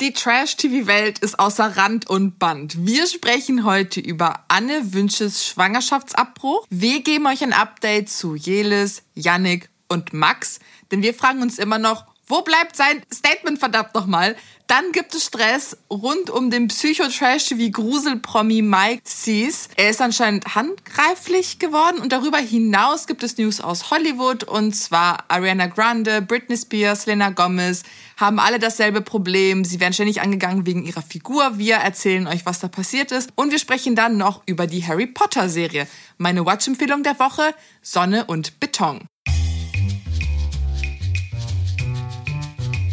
Die Trash-TV-Welt ist außer Rand und Band. Wir sprechen heute über Anne Wünsches Schwangerschaftsabbruch. Wir geben euch ein Update zu Jelis, Yannick und Max, denn wir fragen uns immer noch, wo bleibt sein Statement verdammt nochmal? Dann gibt es Stress rund um den Psychotrash wie Gruselpromi Mike Sees. Er ist anscheinend handgreiflich geworden und darüber hinaus gibt es News aus Hollywood und zwar Ariana Grande, Britney Spears, Selena Gomez haben alle dasselbe Problem. Sie werden ständig angegangen wegen ihrer Figur. Wir erzählen euch, was da passiert ist und wir sprechen dann noch über die Harry Potter Serie. Meine Watch-Empfehlung der Woche, Sonne und Beton.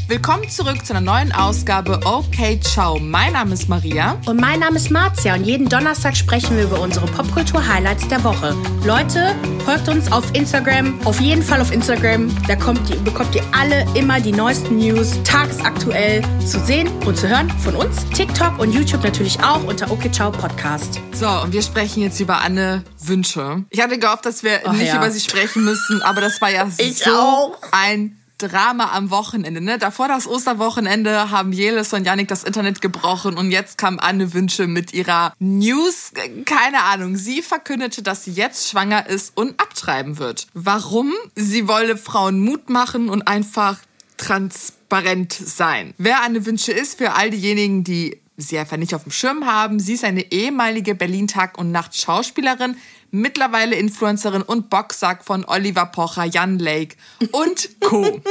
Willkommen zurück zu einer neuen Ausgabe Okay Ciao. Mein Name ist Maria. Und mein Name ist Marzia und jeden Donnerstag sprechen wir über unsere Popkultur-Highlights der Woche. Leute, folgt uns auf Instagram, auf jeden Fall auf Instagram. Da kommt, ihr, bekommt ihr alle immer die neuesten News, tagesaktuell zu sehen und zu hören von uns. TikTok und YouTube natürlich auch unter Okay Ciao Podcast. So, und wir sprechen jetzt über Anne Wünsche. Ich hatte gehofft, dass wir oh, nicht ja. über sie sprechen müssen, aber das war ja ich so auch. ein Drama am Wochenende. Ne? Davor das Osterwochenende haben Jelis und Yannick das Internet gebrochen und jetzt kam Anne Wünsche mit ihrer News. Keine Ahnung. Sie verkündete, dass sie jetzt schwanger ist und abtreiben wird. Warum? Sie wolle Frauen Mut machen und einfach transparent sein. Wer Anne Wünsche ist, für all diejenigen, die sie einfach nicht auf dem Schirm haben. Sie ist eine ehemalige Berlin-Tag- und Nacht-Schauspielerin, mittlerweile Influencerin und Boxsack von Oliver Pocher, Jan Lake und Co.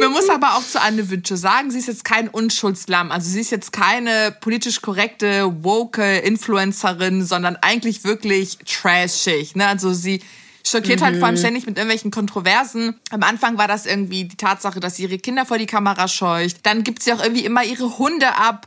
Man muss aber auch zu Anne Wünsche sagen, sie ist jetzt kein Unschuldslamm. Also sie ist jetzt keine politisch korrekte, woke Influencerin, sondern eigentlich wirklich trashig. Ne? Also sie schockiert mhm. halt vor allem mhm. ständig mit irgendwelchen Kontroversen. Am Anfang war das irgendwie die Tatsache, dass sie ihre Kinder vor die Kamera scheucht. Dann gibt sie auch irgendwie immer ihre Hunde ab.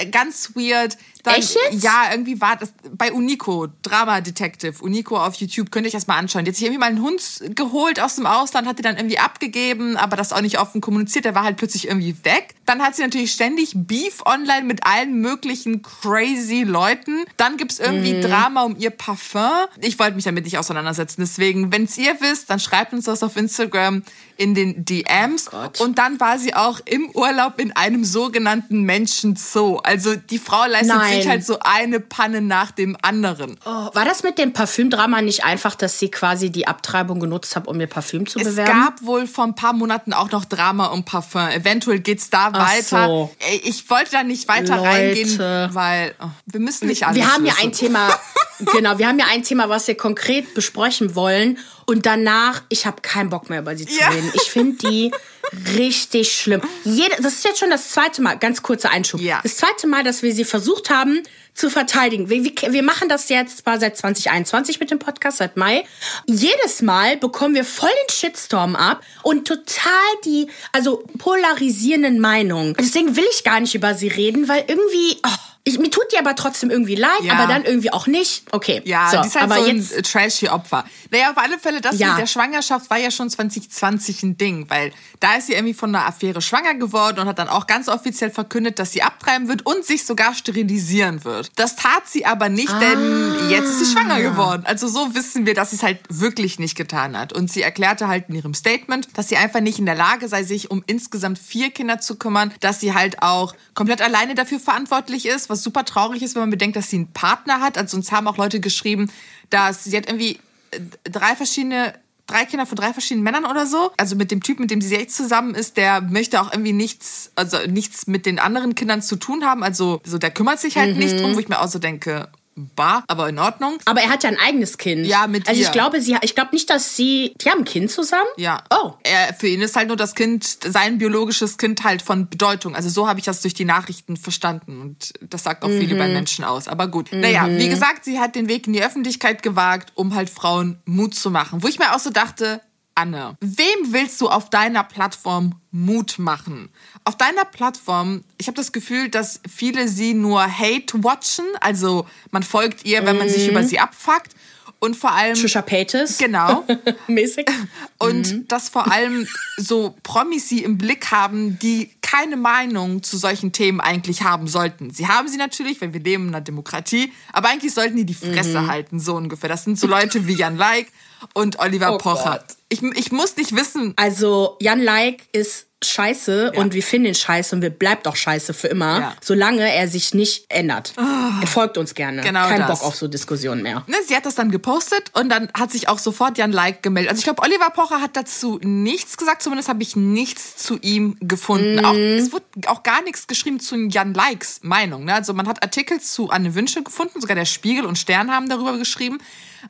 Äh, ganz weird. Dann, Echt jetzt? Ja, irgendwie war das bei Unico, Drama Detective, Unico auf YouTube, könnt ihr euch das mal anschauen. Die hat sich irgendwie mal einen Hund geholt aus dem Ausland, hat die dann irgendwie abgegeben, aber das auch nicht offen kommuniziert, der war halt plötzlich irgendwie weg. Dann hat sie natürlich ständig Beef online mit allen möglichen crazy Leuten. Dann gibt's irgendwie mhm. Drama um ihr Parfum. Ich wollte mich damit nicht auseinandersetzen, deswegen, wenn's ihr wisst, dann schreibt uns das auf Instagram in den DMs. Oh und dann war sie auch im Urlaub in einem sogenannten Menschen-Zoo. Also die Frau leistet Nein. sich halt so eine Panne nach dem anderen. Oh, war das mit dem Parfümdrama nicht einfach, dass sie quasi die Abtreibung genutzt hat, um ihr Parfüm zu bewerben? Es gab wohl vor ein paar Monaten auch noch Drama um Parfüm. Eventuell geht's da weiter. So. Ich wollte da nicht weiter Leute. reingehen, weil oh, wir müssen nicht alles Wir haben wissen. ja ein Thema, genau, wir haben ja ein Thema, was wir konkret besprechen wollen. Und danach, ich habe keinen Bock mehr über sie zu ja. reden. Ich finde die richtig schlimm. Jede, das ist jetzt schon das zweite Mal, ganz kurzer Einschub. Ja. Das zweite Mal, dass wir sie versucht haben zu verteidigen. Wir, wir, wir machen das jetzt zwar seit 2021 mit dem Podcast, seit Mai. Jedes Mal bekommen wir voll den Shitstorm ab und total die, also polarisierenden Meinungen. Deswegen will ich gar nicht über sie reden, weil irgendwie... Oh, ich, mir tut die aber trotzdem irgendwie leid, ja. aber dann irgendwie auch nicht. Okay. Ja, so, die ist halt aber so ein jetzt, trashy Opfer. Naja, auf alle Fälle, das ja. mit der Schwangerschaft war ja schon 2020 ein Ding, weil da ist sie irgendwie von einer Affäre schwanger geworden und hat dann auch ganz offiziell verkündet, dass sie abtreiben wird und sich sogar sterilisieren wird. Das tat sie aber nicht, ah. denn jetzt ist sie schwanger geworden. Also so wissen wir, dass sie es halt wirklich nicht getan hat. Und sie erklärte halt in ihrem Statement, dass sie einfach nicht in der Lage sei, sich um insgesamt vier Kinder zu kümmern, dass sie halt auch komplett alleine dafür verantwortlich ist, was super traurig ist, wenn man bedenkt, dass sie einen Partner hat. Also uns haben auch Leute geschrieben, dass sie hat irgendwie äh, drei verschiedene drei Kinder von drei verschiedenen Männern oder so. Also mit dem Typ, mit dem sie jetzt zusammen ist, der möchte auch irgendwie nichts, also nichts mit den anderen Kindern zu tun haben. Also so, der kümmert sich halt mhm. nicht drum, wo ich mir auch so denke, bar, aber in Ordnung. Aber er hat ja ein eigenes Kind. Ja, mit Also ihr. ich glaube, sie, ich glaube nicht, dass sie, die haben ein Kind zusammen? Ja. Oh. Er, für ihn ist halt nur das Kind, sein biologisches Kind halt von Bedeutung. Also so habe ich das durch die Nachrichten verstanden und das sagt auch mhm. viel über Menschen aus. Aber gut. Mhm. Naja, wie gesagt, sie hat den Weg in die Öffentlichkeit gewagt, um halt Frauen Mut zu machen. Wo ich mir auch so dachte, Anne, wem willst du auf deiner Plattform Mut machen? Auf deiner Plattform, ich habe das Gefühl, dass viele sie nur hate watchen, also man folgt ihr, wenn man sich über mhm. sie abfuckt und vor allem Trisha Paytas. Genau. Mäßig. Und mhm. dass vor allem so Promis sie im Blick haben, die keine Meinung zu solchen Themen eigentlich haben sollten. Sie haben sie natürlich, weil wir leben in einer Demokratie, aber eigentlich sollten die die Fresse mhm. halten, so ungefähr. Das sind so Leute wie Jan Like und Oliver oh Pocher. Ich, ich muss nicht wissen. Also Jan Like ist scheiße ja. und wir finden ihn scheiße und wir bleibt auch scheiße für immer, ja. solange er sich nicht ändert. Oh. Er folgt uns gerne. Genau Kein das. Bock auf so Diskussionen mehr. Ne, sie hat das dann gepostet und dann hat sich auch sofort Jan Like gemeldet. Also ich glaube, Oliver Pocher hat dazu nichts gesagt, zumindest habe ich nichts zu ihm gefunden. Mm. Auch, es wurde auch gar nichts geschrieben zu Jan Likes Meinung. Ne? Also man hat Artikel zu Anne Wünsche gefunden, sogar der Spiegel und Stern haben darüber geschrieben.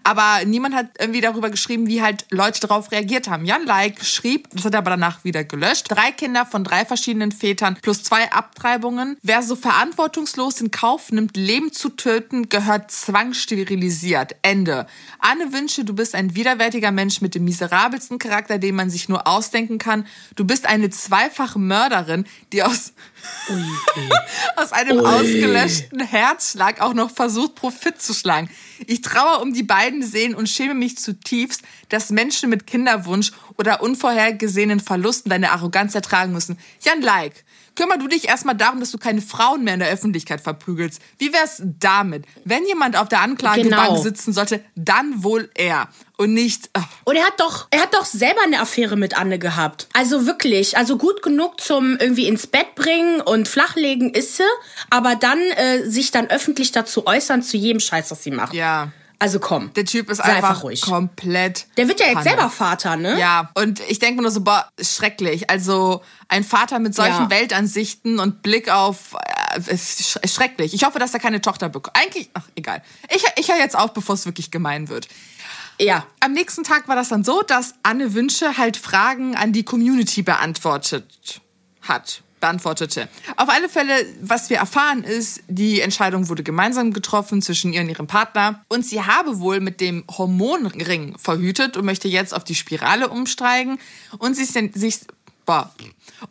Aber niemand hat irgendwie darüber geschrieben, wie halt Leute darauf reagiert haben. Jan Like schrieb, das hat er aber danach wieder gelöscht, drei Kinder von drei verschiedenen Vätern plus zwei Abtreibungen. Wer so verantwortungslos in Kauf nimmt, Leben zu töten, gehört zwangssterilisiert. Ende. Anne Wünsche, du bist ein widerwärtiger Mensch mit dem miserabelsten Charakter, den man sich nur ausdenken kann. Du bist eine zweifache Mörderin, die aus aus einem Ui. ausgelöschten Herzschlag auch noch versucht, Profit zu schlagen. Ich traue um die beiden Seelen und schäme mich zutiefst, dass Menschen mit Kinderwunsch oder unvorhergesehenen Verlusten deine Arroganz ertragen müssen. Jan Like, kümmer du dich erstmal darum, dass du keine Frauen mehr in der Öffentlichkeit verprügelst. Wie wär's damit? Wenn jemand auf der Anklagebank genau. sitzen sollte, dann wohl er und nicht. Oh. Und er hat doch, er hat doch selber eine Affäre mit Anne gehabt. Also wirklich, also gut genug zum irgendwie ins Bett bringen und flachlegen ist sie, aber dann äh, sich dann öffentlich dazu äußern zu jedem Scheiß, was sie macht. Ja. Also komm. Der Typ ist einfach, einfach, ruhig. komplett. Der wird ja jetzt Panne. selber Vater, ne? Ja, und ich denke mir nur so, boah, schrecklich. Also ein Vater mit solchen ja. Weltansichten und Blick auf äh, schrecklich. Ich hoffe, dass er keine Tochter bekommt. Eigentlich, ach, egal. Ich, ich höre jetzt auf, bevor es wirklich gemein wird. Ja. Am nächsten Tag war das dann so, dass Anne Wünsche halt Fragen an die Community beantwortet hat beantwortete. Auf alle Fälle, was wir erfahren ist, die Entscheidung wurde gemeinsam getroffen zwischen ihr und ihrem Partner. Und sie habe wohl mit dem Hormonring verhütet und möchte jetzt auf die Spirale umsteigen. Und sie ist sich boah,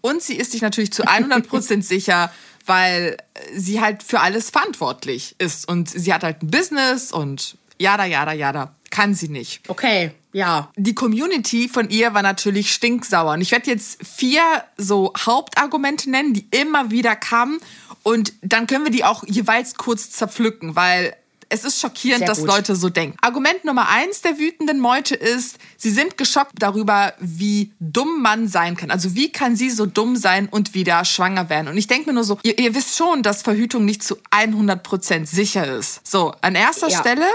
und sie ist sich natürlich zu 100% sicher, weil sie halt für alles verantwortlich ist. Und sie hat halt ein Business und jada jada jada. Kann sie nicht. Okay, ja. Die Community von ihr war natürlich stinksauer. Und ich werde jetzt vier so Hauptargumente nennen, die immer wieder kamen. Und dann können wir die auch jeweils kurz zerpflücken, weil es ist schockierend, dass. Leute so denken. Argument Nummer eins der wütenden Meute ist, sie sind geschockt darüber, wie dumm man sein kann. Also wie kann sie so dumm sein und wieder schwanger werden? Und ich denke mir nur so, ihr, ihr, wisst schon, dass Verhütung nicht zu 100% sicher ist. So, an erster ja. Stelle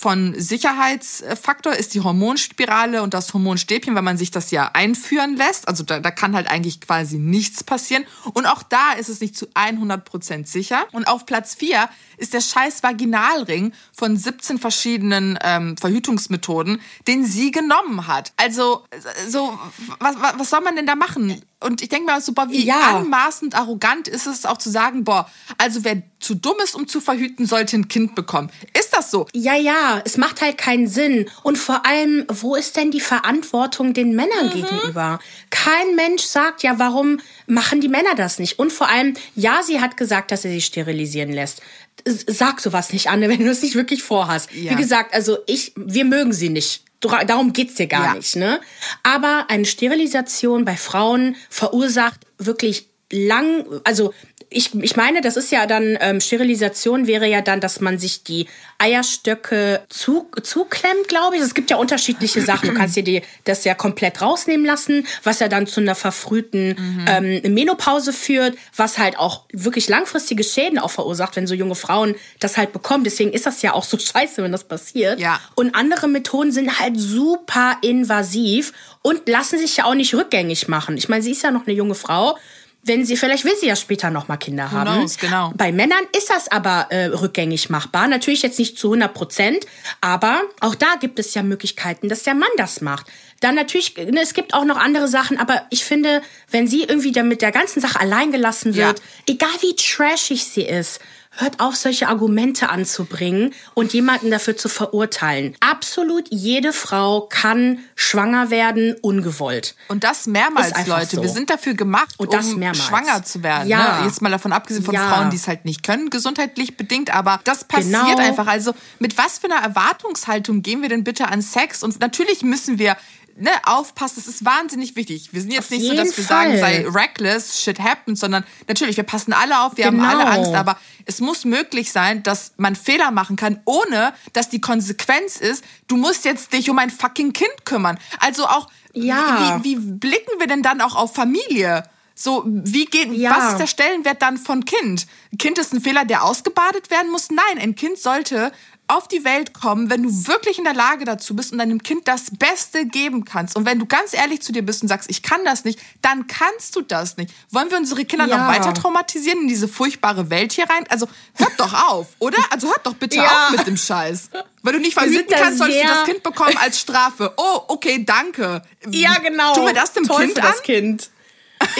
von Sicherheitsfaktor ist die Hormonspirale und das Hormonstäbchen, wenn man sich das ja einführen lässt. Also da, da kann halt eigentlich quasi nichts passieren. Und auch da ist es nicht zu 100% sicher. Und auf Platz 4 ist der scheiß Vaginalring von 17 verschiedenen ähm, Verhütungsmethoden, den sie genommen hat. Also, so, was, was soll man denn da machen? Und ich denke so, boah, wie ja. anmaßend arrogant ist es auch zu sagen, boah, also wer zu dumm ist, um zu verhüten, sollte ein Kind bekommen. Ist das so? Ja, ja, es macht halt keinen Sinn. Und vor allem, wo ist denn die Verantwortung den Männern mhm. gegenüber? Kein Mensch sagt ja, warum machen die Männer das nicht? Und vor allem, ja, sie hat gesagt, dass er sich sterilisieren lässt. Sag sowas nicht, Anne, wenn du es nicht wirklich vorhast. Ja. Wie gesagt, also ich, wir mögen sie nicht darum geht's dir gar ja. nicht, ne? Aber eine Sterilisation bei Frauen verursacht wirklich lang, also ich, ich meine, das ist ja dann, ähm, Sterilisation wäre ja dann, dass man sich die Eierstöcke zu, zuklemmt, glaube ich. Es gibt ja unterschiedliche Sachen. Du kannst dir die, das ja komplett rausnehmen lassen, was ja dann zu einer verfrühten mhm. ähm, Menopause führt, was halt auch wirklich langfristige Schäden auch verursacht, wenn so junge Frauen das halt bekommen. Deswegen ist das ja auch so scheiße, wenn das passiert. Ja. Und andere Methoden sind halt super invasiv und lassen sich ja auch nicht rückgängig machen. Ich meine, sie ist ja noch eine junge Frau wenn sie, vielleicht will sie ja später noch mal Kinder haben. Knows, genau. Bei Männern ist das aber äh, rückgängig machbar. Natürlich jetzt nicht zu 100 Prozent, aber auch da gibt es ja Möglichkeiten, dass der Mann das macht. Dann natürlich, ne, es gibt auch noch andere Sachen, aber ich finde, wenn sie irgendwie dann mit der ganzen Sache allein gelassen wird, ja. egal wie trashig sie ist, hört auf, solche Argumente anzubringen und jemanden dafür zu verurteilen. Absolut jede Frau kann schwanger werden, ungewollt. Und das mehrmals, Leute. So. Wir sind dafür gemacht, und das um mehrmals. schwanger zu werden. Ja. Ne? Jetzt mal davon abgesehen von ja. Frauen, die es halt nicht können, gesundheitlich bedingt, aber das passiert genau. einfach. Also mit was für einer Erwartungshaltung gehen wir denn bitte an Sex? Und natürlich müssen wir ne, aufpasst, das ist wahnsinnig wichtig. Wir sind jetzt auf nicht so, dass wir Fall. sagen, sei reckless, shit happens, sondern natürlich, wir passen alle auf, wir genau. haben alle Angst, aber es muss möglich sein, dass man Fehler machen kann, ohne dass die Konsequenz ist, du musst jetzt dich um ein fucking Kind kümmern. Also auch ja. wie, wie blicken wir denn dann auch auf Familie? So, wie geht, ja. was ist der Stellenwert dann von Kind? Kind ist ein Fehler, der ausgebadet werden muss? Nein, ein Kind sollte auf die Welt kommen, wenn du wirklich in der Lage dazu bist und deinem Kind das Beste geben kannst. Und wenn du ganz ehrlich zu dir bist und sagst, ich kann das nicht, dann kannst du das nicht. Wollen wir unsere Kinder ja. noch weiter traumatisieren in diese furchtbare Welt hier rein? Also hört doch auf, oder? Also hört doch bitte ja. auf mit dem Scheiß. Weil du nicht verhüten kannst, sollst du das Kind bekommen als Strafe. Oh, okay, danke. Ja, genau. Tun wir das dem Toll Kind für das Kind.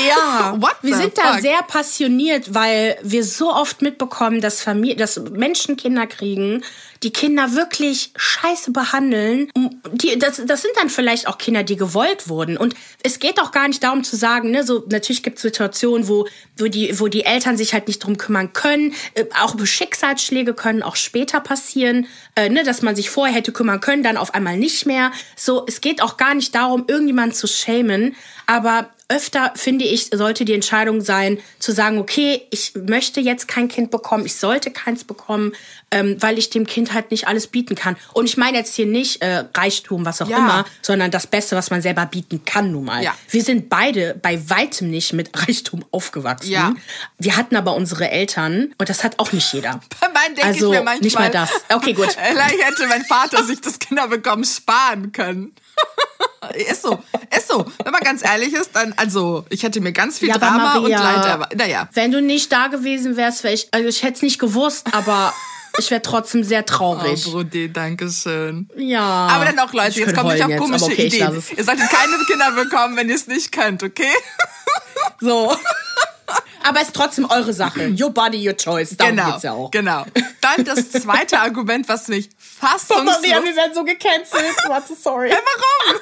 Ja, wir sind fuck? da sehr passioniert, weil wir so oft mitbekommen, dass Familie, dass Menschen Kinder kriegen, die Kinder wirklich scheiße behandeln. Die, das, das sind dann vielleicht auch Kinder, die gewollt wurden. Und es geht auch gar nicht darum zu sagen, ne, so natürlich gibt es Situationen, wo, wo, die, wo die Eltern sich halt nicht drum kümmern können. Äh, auch Schicksalsschläge können auch später passieren, äh, ne, dass man sich vorher hätte kümmern können, dann auf einmal nicht mehr. So, es geht auch gar nicht darum, irgendjemanden zu schämen. Aber öfter, finde ich, sollte die Entscheidung sein, zu sagen, okay, ich möchte jetzt kein Kind bekommen, ich sollte keins bekommen, ähm, weil ich dem Kind halt nicht alles bieten kann. Und ich meine jetzt hier nicht äh, Reichtum, was auch ja. immer, sondern das Beste, was man selber bieten kann nun mal. Ja. Wir sind beide bei weitem nicht mit Reichtum aufgewachsen. Ja. Wir hatten aber unsere Eltern und das hat auch nicht jeder. Bei meinen denke also, ich mir manchmal, nicht mal das. Okay, gut. Vielleicht hätte mein Vater sich das Kinderbekommen sparen können. ist so, ist so. Wenn man ganz ehrlich ist, dann, also, ich hätte mir ganz viel ja, Drama Maria, und Leid, aber, naja. Wenn du nicht da gewesen wärst, wäre ich, also ich hätte es nicht gewusst, aber ich wäre trotzdem sehr traurig. Oh, Brudi, danke schön. Ja. Aber dann auch, Leute, jetzt kommt nicht auf komische okay, Ideen. Ihr solltet keine Kinder bekommen, wenn ihr es nicht könnt, okay? So. Aber es ist trotzdem eure Sache. Your body, your choice. Darum genau, geht's ja auch. Genau. Dann das zweite Argument, was mich Mama, Maria, wir werden so gecancelt. Warte, sorry. Warum?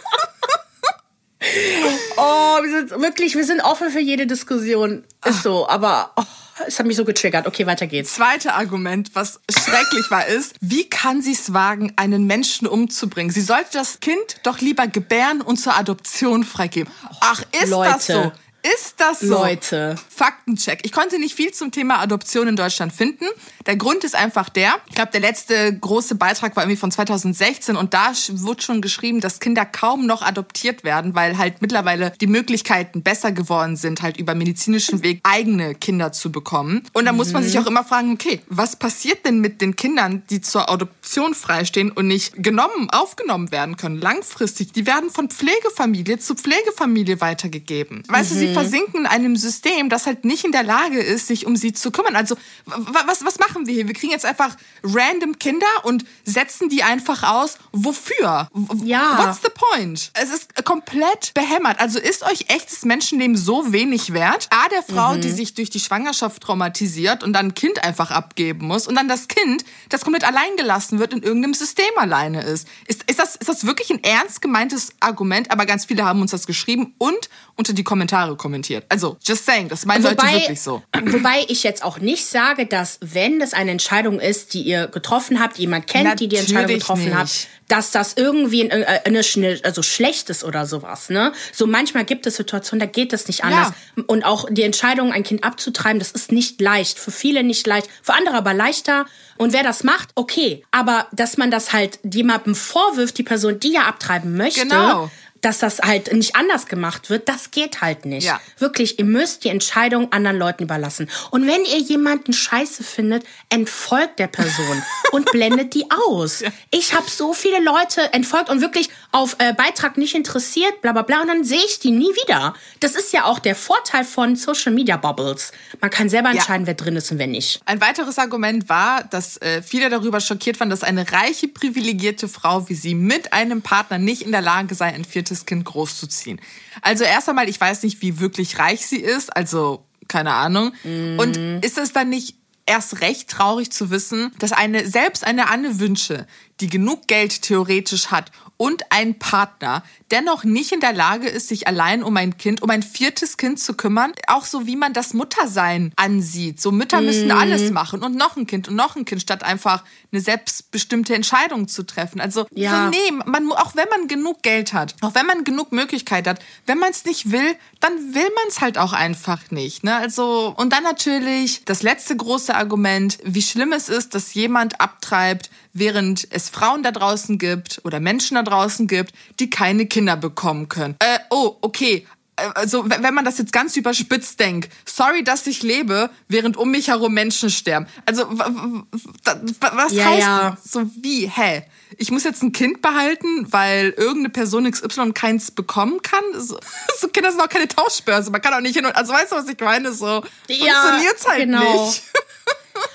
oh, wir sind wirklich, wir sind offen für jede Diskussion. Ist so, aber oh, es hat mich so getriggert. Okay, weiter geht's. Zweite Argument, was schrecklich war, ist, wie kann sie es wagen, einen Menschen umzubringen? Sie sollte das Kind doch lieber gebären und zur Adoption freigeben. Ach, ist Leute. das so? Ist das so? Leute. Faktencheck. Ich konnte nicht viel zum Thema Adoption in Deutschland finden. Der Grund ist einfach der, ich glaube, der letzte große Beitrag war irgendwie von 2016 und da wurde schon geschrieben, dass Kinder kaum noch adoptiert werden, weil halt mittlerweile die Möglichkeiten besser geworden sind, halt über medizinischen Weg eigene Kinder zu bekommen. Und da mhm. muss man sich mhm. auch immer fragen, okay, was passiert denn mit den Kindern, die zur Adoption freistehen und nicht genommen, aufgenommen werden können, langfristig? Die werden von Pflegefamilie zu Pflegefamilie weitergegeben. Weißt mhm. du, sie versinken in einem System, das halt nicht in der Lage ist, sich um sie zu kümmern. Also was, was machen wir hier? Wir kriegen jetzt einfach random Kinder und setzen die einfach aus. Wofür? Ja. What's the point? Es ist komplett behämmert. Also ist euch echtes Menschenleben so wenig wert? A, der Frau, mhm. die sich durch die Schwangerschaft traumatisiert und dann ein Kind einfach abgeben muss und dann das Kind, das komplett allein gelassen wird, in irgendeinem System alleine ist. Ist, ist, das, ist das wirklich ein ernst gemeintes Argument? Aber ganz viele haben uns das geschrieben und unter die Kommentare kommentiert. Also, just saying, das meinen Leute wirklich so. Wobei ich jetzt auch nicht sage, dass wenn das eine Entscheidung ist, die ihr getroffen habt, jemand kennt, Natürlich die die Entscheidung getroffen nicht. hat, dass das irgendwie eine, eine, also schlecht ist oder sowas. Ne? So manchmal gibt es Situationen, da geht das nicht anders. Ja. Und auch die Entscheidung, ein Kind abzutreiben, das ist nicht leicht. Für viele nicht leicht, für andere aber leichter. Und wer das macht, okay. Aber dass man das halt jemandem vorwirft, die Person, die ja abtreiben möchte, genau dass das halt nicht anders gemacht wird, das geht halt nicht. Ja. Wirklich, ihr müsst die Entscheidung anderen Leuten überlassen. Und wenn ihr jemanden scheiße findet, entfolgt der Person und blendet die aus. Ja. Ich habe so viele Leute entfolgt und wirklich auf äh, Beitrag nicht interessiert, bla bla bla, und dann sehe ich die nie wieder. Das ist ja auch der Vorteil von Social Media Bubbles. Man kann selber entscheiden, ja. wer drin ist und wer nicht. Ein weiteres Argument war, dass äh, viele darüber schockiert waren, dass eine reiche, privilegierte Frau wie sie mit einem Partner nicht in der Lage sei, ein viertes Kind großzuziehen. Also erst einmal, ich weiß nicht, wie wirklich reich sie ist, also keine Ahnung. Mm. Und ist es dann nicht erst recht traurig zu wissen, dass eine selbst eine Anne Wünsche, die genug Geld theoretisch hat und ein Partner dennoch nicht in der Lage ist, sich allein um ein Kind, um ein viertes Kind zu kümmern, auch so wie man das Muttersein ansieht. So Mütter müssen mhm. alles machen und noch ein Kind und noch ein Kind, statt einfach eine selbstbestimmte Entscheidung zu treffen. Also ja. so, nee, man, auch wenn man genug Geld hat, auch wenn man genug Möglichkeit hat, wenn man es nicht will, dann will man es halt auch einfach nicht. Ne? Also, und dann natürlich das letzte große Argument, wie schlimm es ist, dass jemand abtreibt, während es Frauen da draußen gibt oder Menschen da draußen gibt, die keine Kinder bekommen können. Äh, oh, okay, also wenn man das jetzt ganz überspitzt denkt, sorry, dass ich lebe, während um mich herum Menschen sterben. Also was ja, heißt ja. so wie, hä? Ich muss jetzt ein Kind behalten, weil irgendeine Person XY keins bekommen kann? So, so Kinder sind auch keine Tauschbörse. Man kann auch nicht hin und, also weißt du, was ich meine? So ja, funktioniert's halt genau. nicht.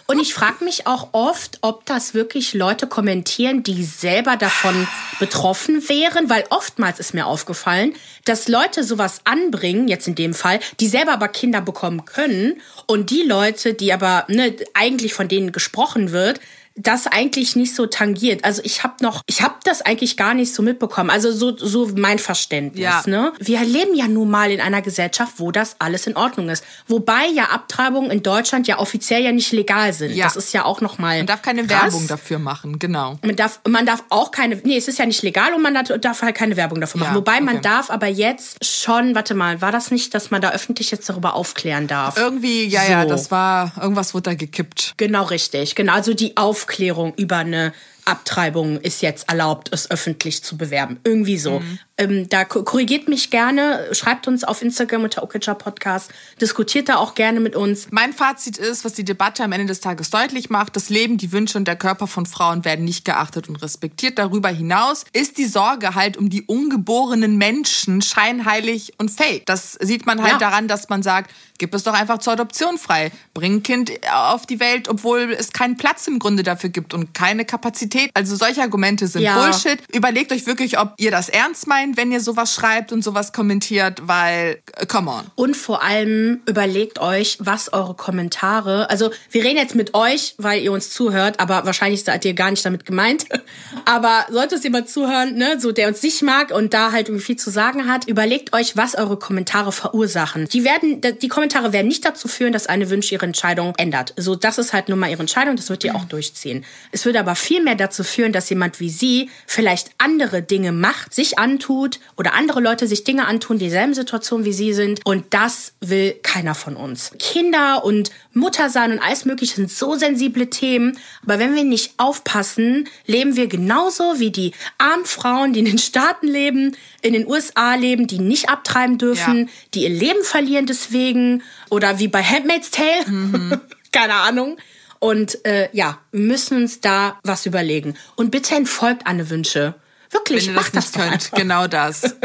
Und ich frage mich auch oft, ob das wirklich Leute kommentieren, die selber davon betroffen wären, weil oftmals ist mir aufgefallen, dass Leute sowas anbringen, jetzt in dem Fall, die selber aber Kinder bekommen können und die Leute, die aber ne, eigentlich von denen gesprochen wird, das eigentlich nicht so tangiert. Also ich habe noch, ich habe das eigentlich gar nicht so mitbekommen. Also so, so mein Verständnis. Ja. Ne? Wir leben ja nun mal in einer Gesellschaft, wo das alles in Ordnung ist. Wobei ja Abtreibungen in Deutschland ja offiziell ja nicht legal sind. Ja. Das ist ja auch noch mal. Man darf keine krass. Werbung dafür machen, genau. Man darf, man darf auch keine, nee, es ist ja nicht legal und man darf halt keine Werbung dafür machen. Ja, Wobei okay. man darf aber jetzt schon, warte mal, war das nicht, dass man da öffentlich jetzt darüber aufklären darf? Irgendwie, ja, so. ja, das war, irgendwas wurde da gekippt. Genau, richtig. Genau, also die Auf Aufklärung über eine Abtreibung ist jetzt erlaubt, es öffentlich zu bewerben. Irgendwie so. Mhm. Ähm, da korrigiert mich gerne, schreibt uns auf Instagram unter Okitscher Podcast, diskutiert da auch gerne mit uns. Mein Fazit ist, was die Debatte am Ende des Tages deutlich macht, das Leben, die Wünsche und der Körper von Frauen werden nicht geachtet und respektiert. Darüber hinaus ist die Sorge halt um die ungeborenen Menschen scheinheilig und fake. Das sieht man halt ja. daran, dass man sagt, gib es doch einfach zur Adoption frei. Bring ein Kind auf die Welt, obwohl es keinen Platz im Grunde dafür gibt und keine Kapazität. Also solche Argumente sind ja. Bullshit. Überlegt euch wirklich, ob ihr das ernst meint wenn ihr sowas schreibt und sowas kommentiert, weil, äh, come on. Und vor allem überlegt euch, was eure Kommentare, also wir reden jetzt mit euch, weil ihr uns zuhört, aber wahrscheinlich seid ihr gar nicht damit gemeint. aber sollte es jemand zuhören, ne, so der uns nicht mag und da halt irgendwie viel zu sagen hat, überlegt euch, was eure Kommentare verursachen. Die werden, die Kommentare werden nicht dazu führen, dass eine Wünsche ihre Entscheidung ändert. So, das ist halt nun mal ihre Entscheidung, das wird ihr auch durchziehen. Es würde aber viel mehr dazu führen, dass jemand wie sie vielleicht andere Dinge macht, sich antut, antut oder andere Leute sich Dinge antun, dieselben Situation wie sie sind. Und das will keiner von uns. Kinder und Mutter sein und alles Mögliche sind so sensible Themen. Aber wenn wir nicht aufpassen, leben wir genauso wie die armen Frauen, die in den Staaten leben, in den USA leben, die nicht abtreiben dürfen, ja. die ihr Leben verlieren deswegen. Oder wie bei Handmaid's Tale. Mhm. Keine Ahnung. Und äh, ja, wir müssen uns da was überlegen. Und bitte entfolgt Anne Wünsche. Wirklich, wenn ihr das nicht das könnt, genau das.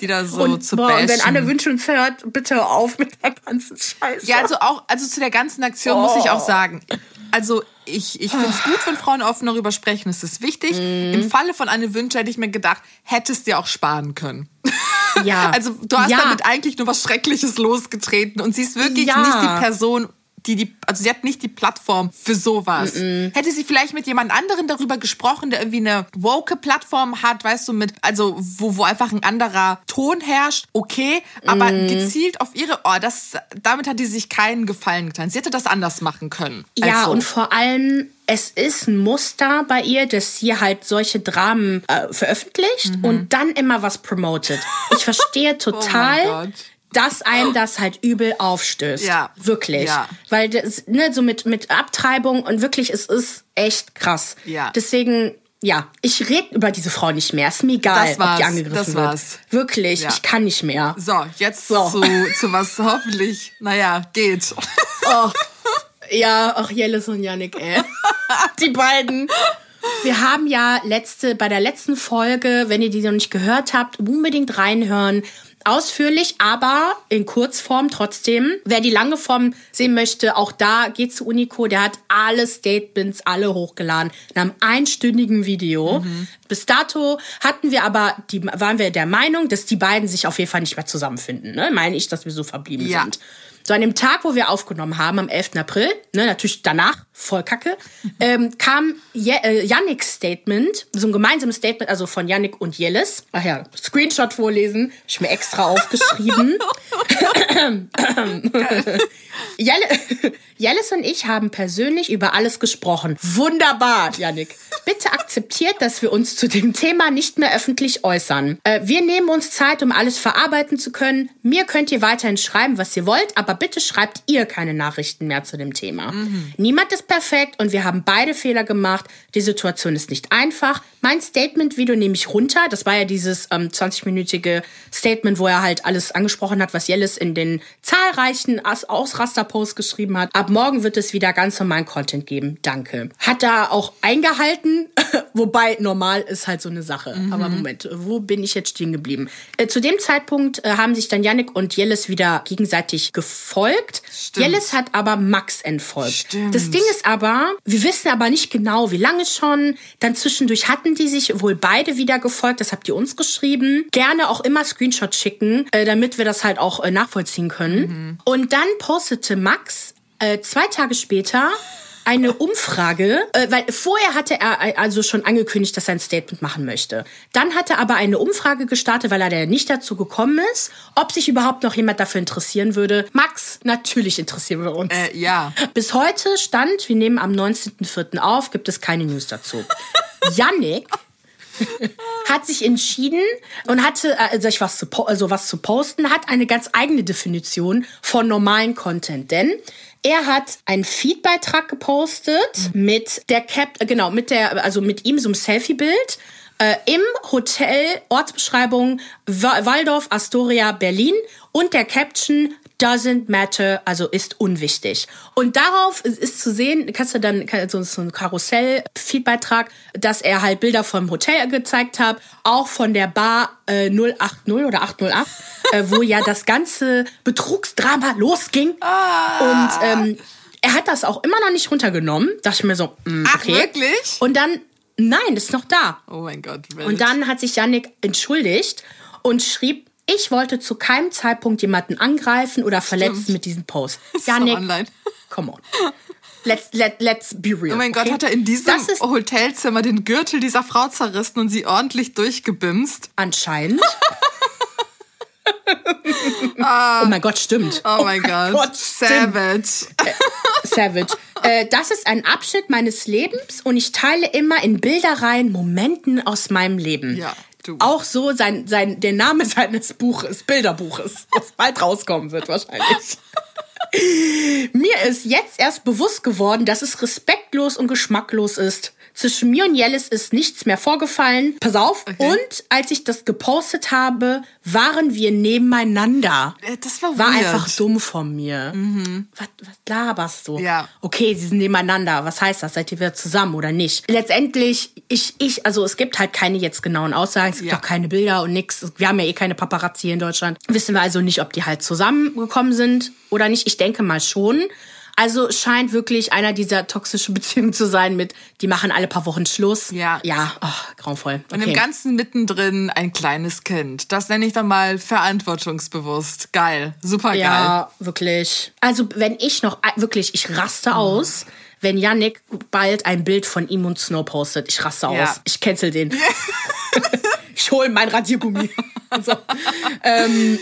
Die da so und, zu boah, bashen. Und wenn Anne Wünsche uns hört, bitte auf mit der ganzen Scheiße. Ja, also auch, also zu der ganzen Aktion oh. muss ich auch oh. sagen, also ich, ich finde es gut, wenn Frauen offen darüber sprechen, es ist wichtig. Mm. Im Falle von Anne Wünsche hätte ich mir gedacht, hättest dir auch sparen können. Ja. Also du hast ja. damit eigentlich nur was Schreckliches losgetreten und sie ist wirklich ja. nicht die Person, die, die, also sie hat nicht die Plattform für sowas. Mm -mm. Hätte sie vielleicht mit jemand anderen darüber gesprochen, der irgendwie eine woke Plattform hat, weißt du, mit, also wo, wo einfach ein anderer Ton herrscht, okay, aber mm. gezielt auf ihre, oh, das, damit hat die sich keinen Gefallen getan. Sie hätte das anders machen können. Ja, so. und vor allem, es ist ein Muster bei ihr, dass sie halt solche Dramen äh, veröffentlicht mhm. und dann immer was promotet. Ich verstehe oh total, oh dass einem das halt übel aufstößt. Ja. Wirklich. Ja. Weil das, ne, so mit, mit Abtreibung und wirklich, es ist echt krass. Ja. Deswegen, ja, ich rede über diese Frau nicht mehr. Ist mir egal, ob die angegriffen das war's. wird. Wirklich, ja. ich kann nicht mehr. So, jetzt so. Zu, zu was hoffentlich, naja, geht. Oh. Ja, auch Jellis und Yannick, ey. die beiden. Wir haben ja letzte, bei der letzten Folge, wenn ihr die noch nicht gehört habt, unbedingt reinhören ausführlich, aber in Kurzform trotzdem. Wer die lange Form sehen möchte, auch da geht zu Unico. Der hat alle Statements, alle hochgeladen in einem einstündigen Video. Mhm. Bis dato hatten wir aber, die, waren wir der Meinung, dass die beiden sich auf jeden Fall nicht mehr zusammenfinden. Ne? Meine ich, dass wir so verblieben ja. sind. So an dem Tag, wo wir aufgenommen haben, am 11. April, ne, natürlich danach, voll kacke, ähm, kam Je äh, Yannicks Statement, so ein gemeinsames Statement, also von Yannick und Jellis. Ach ja, Screenshot vorlesen, ich mir extra aufgeschrieben. Jellis und ich haben persönlich über alles gesprochen. Wunderbar, Yannick. bitte akzeptiert, dass wir uns zu dem Thema nicht mehr öffentlich äußern. Äh, wir nehmen uns Zeit, um alles verarbeiten zu können. Mir könnt ihr weiterhin schreiben, was ihr wollt, aber bitte schreibt ihr keine Nachrichten mehr zu dem Thema. Mhm. Niemand ist perfekt und wir haben beide Fehler gemacht. Die Situation ist nicht einfach. Mein Statement-Video nehme ich runter. Das war ja dieses ähm, 20-minütige Statement, wo er halt alles angesprochen hat, was Jellis in den zahlreichen Ausraster-Posts geschrieben hat. Ab morgen wird es wieder ganz normalen Content geben. Danke. Hat da auch eingehalten, wobei normal ist halt so eine Sache. Mhm. Aber Moment, wo bin ich jetzt stehen geblieben? Äh, zu dem Zeitpunkt äh, haben sich dann Yannick und Jellis wieder gegenseitig gefolgt. Stimmt. Jellis hat aber Max entfolgt. Stimmt. Das Ding ist aber, wir wissen aber nicht genau, wie lange schon. Dann zwischendurch hatten die sich wohl beide wieder gefolgt. Das habt ihr uns geschrieben. Gerne auch immer Screenshots schicken, äh, damit wir das halt auch äh, nachvollziehen können. Mhm. Und dann postete Max äh, zwei Tage später eine Umfrage, äh, weil vorher hatte er also schon angekündigt, dass er ein Statement machen möchte. Dann hat er aber eine Umfrage gestartet, weil er nicht dazu gekommen ist, ob sich überhaupt noch jemand dafür interessieren würde. Max, natürlich interessieren wir uns. Äh, ja. Bis heute stand, wir nehmen am 19.04. auf, gibt es keine News dazu. Yannick hat sich entschieden und hatte äh, sich was zu, also was zu posten, hat eine ganz eigene Definition von normalen Content. Denn er hat einen Feedbeitrag gepostet mhm. mit der Cap, genau, mit der, also mit ihm so einem Selfie-Bild. Äh, im Hotel Ortsbeschreibung Waldorf Astoria Berlin und der Caption doesn't matter, also ist unwichtig. Und darauf ist zu sehen, kannst du dann so, so ein Karussell-Feedbeitrag, dass er halt Bilder vom Hotel gezeigt hat, auch von der Bar äh, 080 oder 808, äh, wo ja das ganze Betrugsdrama losging. Ah. Und ähm, er hat das auch immer noch nicht runtergenommen. Dachte ich mir so, mm, okay. Ach, wirklich? Und dann, nein, ist noch da. Oh mein Gott. Wild. Und dann hat sich Yannick entschuldigt und schrieb, ich wollte zu keinem Zeitpunkt jemanden angreifen oder verletzen Stimmt. mit diesem Post. Janik, online. come on. Let's, let, let's be real. Oh mein okay? Gott, hat er in diesem Hotelzimmer den Gürtel dieser Frau zerrissen und sie ordentlich durchgebimst? Anscheinend. oh mein Gott, stimmt. Oh mein oh Gott. Savage. Äh, savage. Äh, das ist ein Abschnitt meines Lebens und ich teile immer in Bilderreihen Momenten aus meinem Leben. Ja. Du. Auch so sein, sein, der Name seines Buches, Bilderbuches, was bald rauskommen wird wahrscheinlich. Mir ist jetzt erst bewusst geworden, dass es respektlos und geschmacklos ist, zwischen mir und Jellis ist nichts mehr vorgefallen. Pass auf. Okay. Und als ich das gepostet habe, waren wir nebeneinander. Äh, das war, war einfach dumm von mir. Mhm. Was, was laberst du? Ja. Okay, sie sind nebeneinander. Was heißt das? Seid ihr wieder zusammen oder nicht? Letztendlich, ich, ich, also es gibt halt keine jetzt genauen Aussagen. Es gibt ja. auch keine Bilder und nichts. Wir haben ja eh keine Paparazzi in Deutschland. Wissen wir also nicht, ob die halt zusammengekommen sind oder nicht. Ich denke mal schon. Also scheint wirklich einer dieser toxischen Beziehungen zu sein mit, die machen alle paar Wochen Schluss. Ja. Ja, oh, grauenvoll. Okay. Und im Ganzen mittendrin ein kleines Kind. Das nenne ich dann mal verantwortungsbewusst. Geil. Super geil. Ja, wirklich. Also wenn ich noch, wirklich, ich raste aus. wenn Yannick bald ein Bild von ihm und Snow postet. Ich raste aus. Ja. Ich cancel den. ich hole mein Radiergummi. so. ähm,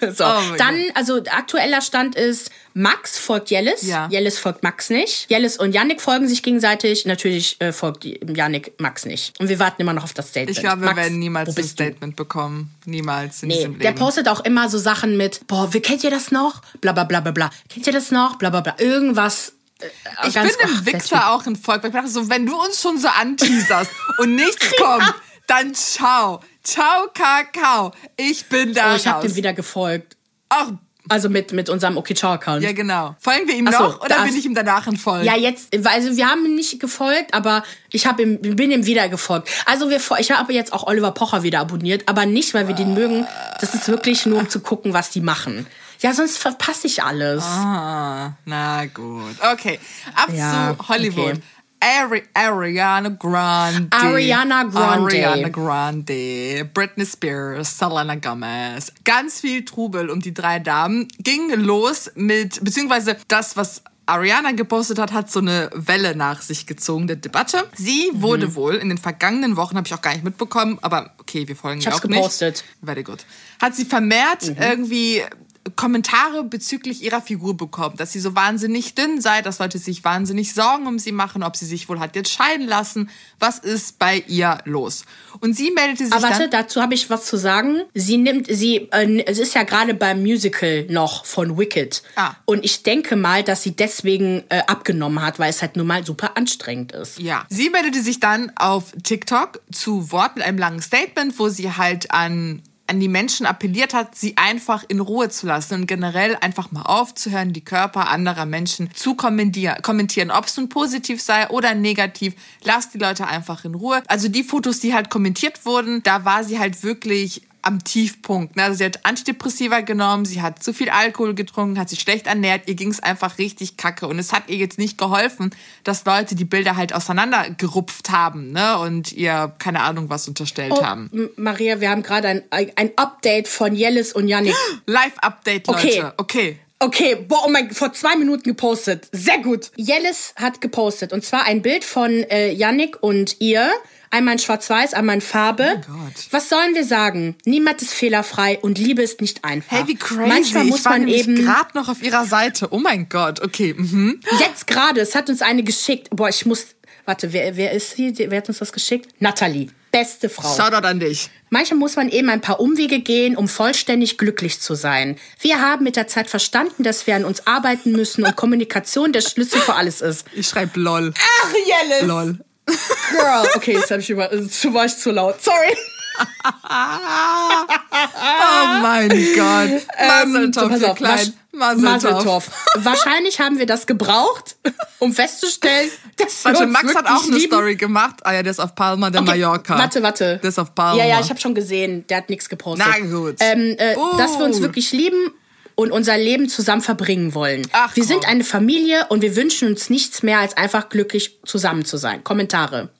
so. Oh Dann, also aktueller Stand ist, Max folgt Jellis. Ja. Jellis folgt Max nicht. Jellis und Yannick folgen sich gegenseitig. Natürlich äh, folgt Yannick Max nicht. Und wir warten immer noch auf das Statement. Ich glaube, wir Max, werden niemals ein Statement du? bekommen. Niemals in nee, diesem Leben. Der postet auch immer so Sachen mit, boah, wie kennt ihr das noch? Bla bla bla bla bla. Kennt ihr das noch? Bla bla bla. Irgendwas äh, ich bin im Wichser auch ein Volk. Ich dachte so, wenn du uns schon so anteaserst und nichts kommt, dann ciao. Ciao, Kakao. Ich bin da. Oh, ich habe dem wieder gefolgt. Ach, also mit, mit unserem Okay Ciao Account. Ja, genau. Folgen wir ihm so, noch oder bin ich ihm danach entfolgt? Ja, jetzt, also wir haben ihm nicht gefolgt, aber ich hab ihm, bin ihm wieder gefolgt. Also wir, ich habe jetzt auch Oliver Pocher wieder abonniert, aber nicht, weil wir den mögen. Das ist wirklich nur, um zu gucken, was die machen. Ja, sonst verpasse ich alles. Ah, na gut. Okay, ab ja, zu Hollywood. Okay. Ari Ariana Grande. Ariana Grande. Ariana Grande. Britney Spears, Selena Gomez. Ganz viel Trubel um die drei Damen. Ging los mit, beziehungsweise das, was Ariana gepostet hat, hat so eine Welle nach sich gezogen, der Debatte. Sie mhm. wurde wohl in den vergangenen Wochen, habe ich auch gar nicht mitbekommen, aber okay, wir folgen ich auch gepostet. nicht. Very good. Hat sie vermehrt mhm. irgendwie Kommentare bezüglich ihrer Figur bekommen, dass sie so wahnsinnig dünn sei, dass Leute sich wahnsinnig Sorgen um sie machen, ob sie sich wohl hat jetzt scheiden lassen. Was ist bei ihr los? Und sie meldete sich Aber warte, dazu habe ich was zu sagen. Sie nimmt, sie, äh, es ist ja gerade beim Musical noch von Wicked. Ah. Und ich denke mal, dass sie deswegen äh, abgenommen hat, weil es halt nun mal super anstrengend ist. Ja. Sie meldete sich dann auf TikTok zu Wort mit einem langen Statement, wo sie halt an an die Menschen appelliert hat, sie einfach in Ruhe zu lassen und generell einfach mal aufzuhören, die Körper anderer Menschen zu kommentieren. Ob es nun positiv sei oder negativ, lasst die Leute einfach in Ruhe. Also die Fotos, die halt kommentiert wurden, da war sie halt wirklich am Tiefpunkt. Also sie hat Antidepressiva genommen, sie hat zu viel Alkohol getrunken, hat sich schlecht ernährt, ihr ging es einfach richtig kacke. Und es hat ihr jetzt nicht geholfen, dass Leute die Bilder halt auseinandergerupft haben ne? und ihr keine Ahnung was unterstellt oh, haben. Maria, wir haben gerade ein, ein Update von Jellis und Yannick. Live-Update, Leute. Okay. okay. Okay, boah, oh mein, vor zwei Minuten gepostet. Sehr gut. Jellis hat gepostet und zwar ein Bild von äh, Yannick und ihr Einmal in Schwarz-Weiß, einmal in Farbe. Oh Was sollen wir sagen? Niemand ist fehlerfrei und Liebe ist nicht einfach. Hey, wie crazy. Manchmal muss ich war man eben gerade noch auf ihrer Seite. Oh mein Gott, okay. Mhm. Jetzt gerade, es hat uns eine geschickt. Boah, ich muss. Warte, wer, wer ist sie? Wer hat uns das geschickt? Natalie. Beste Frau. Shoutout an dich. Manchmal muss man eben ein paar Umwege gehen, um vollständig glücklich zu sein. Wir haben mit der Zeit verstanden, dass wir an uns arbeiten müssen und Kommunikation der Schlüssel für alles ist. Ich schreibe LOL. Ach, Jellis. LOL. Girl. Okay, jetzt habe ich über, zu war ich zu laut. Sorry. oh mein Gott. Ähm, so, klein. Maseltoff. Wahrscheinlich haben wir das gebraucht, um festzustellen, dass Warte, Max hat auch eine lieben. Story gemacht. Ah ja, der ist auf Palma de okay, Mallorca. Warte, warte. Der ist auf Palma. Ja, ja, ich habe schon gesehen. Der hat nichts gepostet. Na gut. Ähm, äh, uh. Dass wir uns wirklich lieben und unser Leben zusammen verbringen wollen. Ach, wir sind eine Familie und wir wünschen uns nichts mehr, als einfach glücklich zusammen zu sein. Kommentare.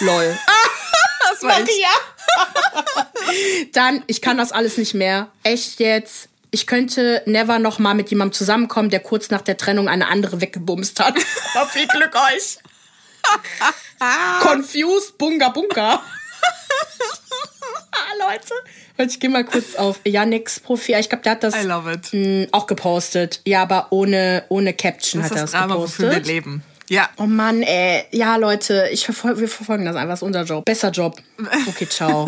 Lol. das war Maria. Dann, ich kann das alles nicht mehr. Echt jetzt. Ich könnte never noch mal mit jemandem zusammenkommen, der kurz nach der Trennung eine andere weggebumst hat. Aber viel Glück euch. Confused Bunga Bunga. Leute. Ich gehe mal kurz auf Yannicks Profil. Ich glaube, der hat das mh, auch gepostet. Ja, aber ohne, ohne Caption das hat er das Drama, gepostet. Wir leben. Ja. Oh Mann, ey. Ja, Leute, ich verfol wir verfolgen das einfach. Das ist unser Job. Besser Job. Okay, ciao.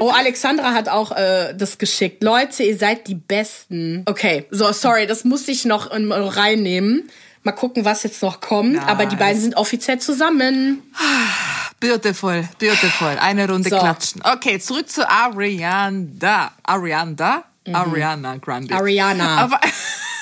oh, Alexandra hat auch äh, das geschickt. Leute, ihr seid die Besten. Okay, so, sorry, das muss ich noch reinnehmen. Mal gucken, was jetzt noch kommt. Nice. Aber die beiden sind offiziell zusammen. Beautiful, beautiful. Eine Runde so. klatschen. Okay, zurück zu Arianda. Arianda? Mhm. Ariana Grande. Ariana. Aber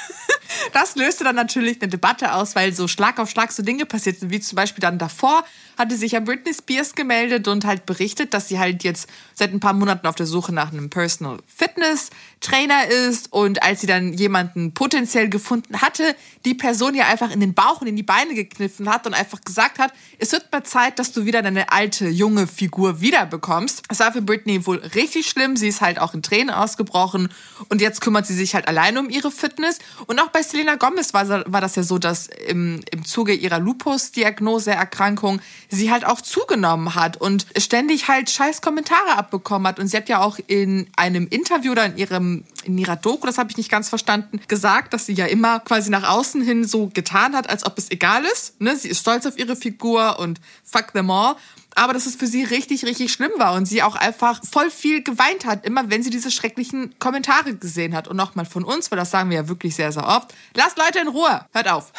das löste dann natürlich eine Debatte aus, weil so Schlag auf Schlag so Dinge passiert sind, wie zum Beispiel dann davor hatte sich ja Britney Spears gemeldet und halt berichtet, dass sie halt jetzt seit ein paar Monaten auf der Suche nach einem Personal Fitness Trainer ist. Und als sie dann jemanden potenziell gefunden hatte, die Person ja einfach in den Bauch und in die Beine gekniffen hat und einfach gesagt hat, es wird mal Zeit, dass du wieder deine alte junge Figur wiederbekommst. Es war für Britney wohl richtig schlimm, sie ist halt auch in Tränen ausgebrochen. Und jetzt kümmert sie sich halt alleine um ihre Fitness. Und auch bei Selena Gomez war, war das ja so, dass im, im Zuge ihrer Lupus-Diagnose-Erkrankung sie halt auch zugenommen hat und ständig halt scheiß Kommentare abbekommen hat. Und sie hat ja auch in einem Interview oder in ihrem in ihrer Doku, das habe ich nicht ganz verstanden, gesagt, dass sie ja immer quasi nach außen hin so getan hat, als ob es egal ist. Ne? Sie ist stolz auf ihre Figur und fuck them all. Aber dass es für sie richtig, richtig schlimm war und sie auch einfach voll viel geweint hat, immer wenn sie diese schrecklichen Kommentare gesehen hat. Und nochmal von uns, weil das sagen wir ja wirklich sehr, sehr oft. Lasst Leute in Ruhe. Hört auf.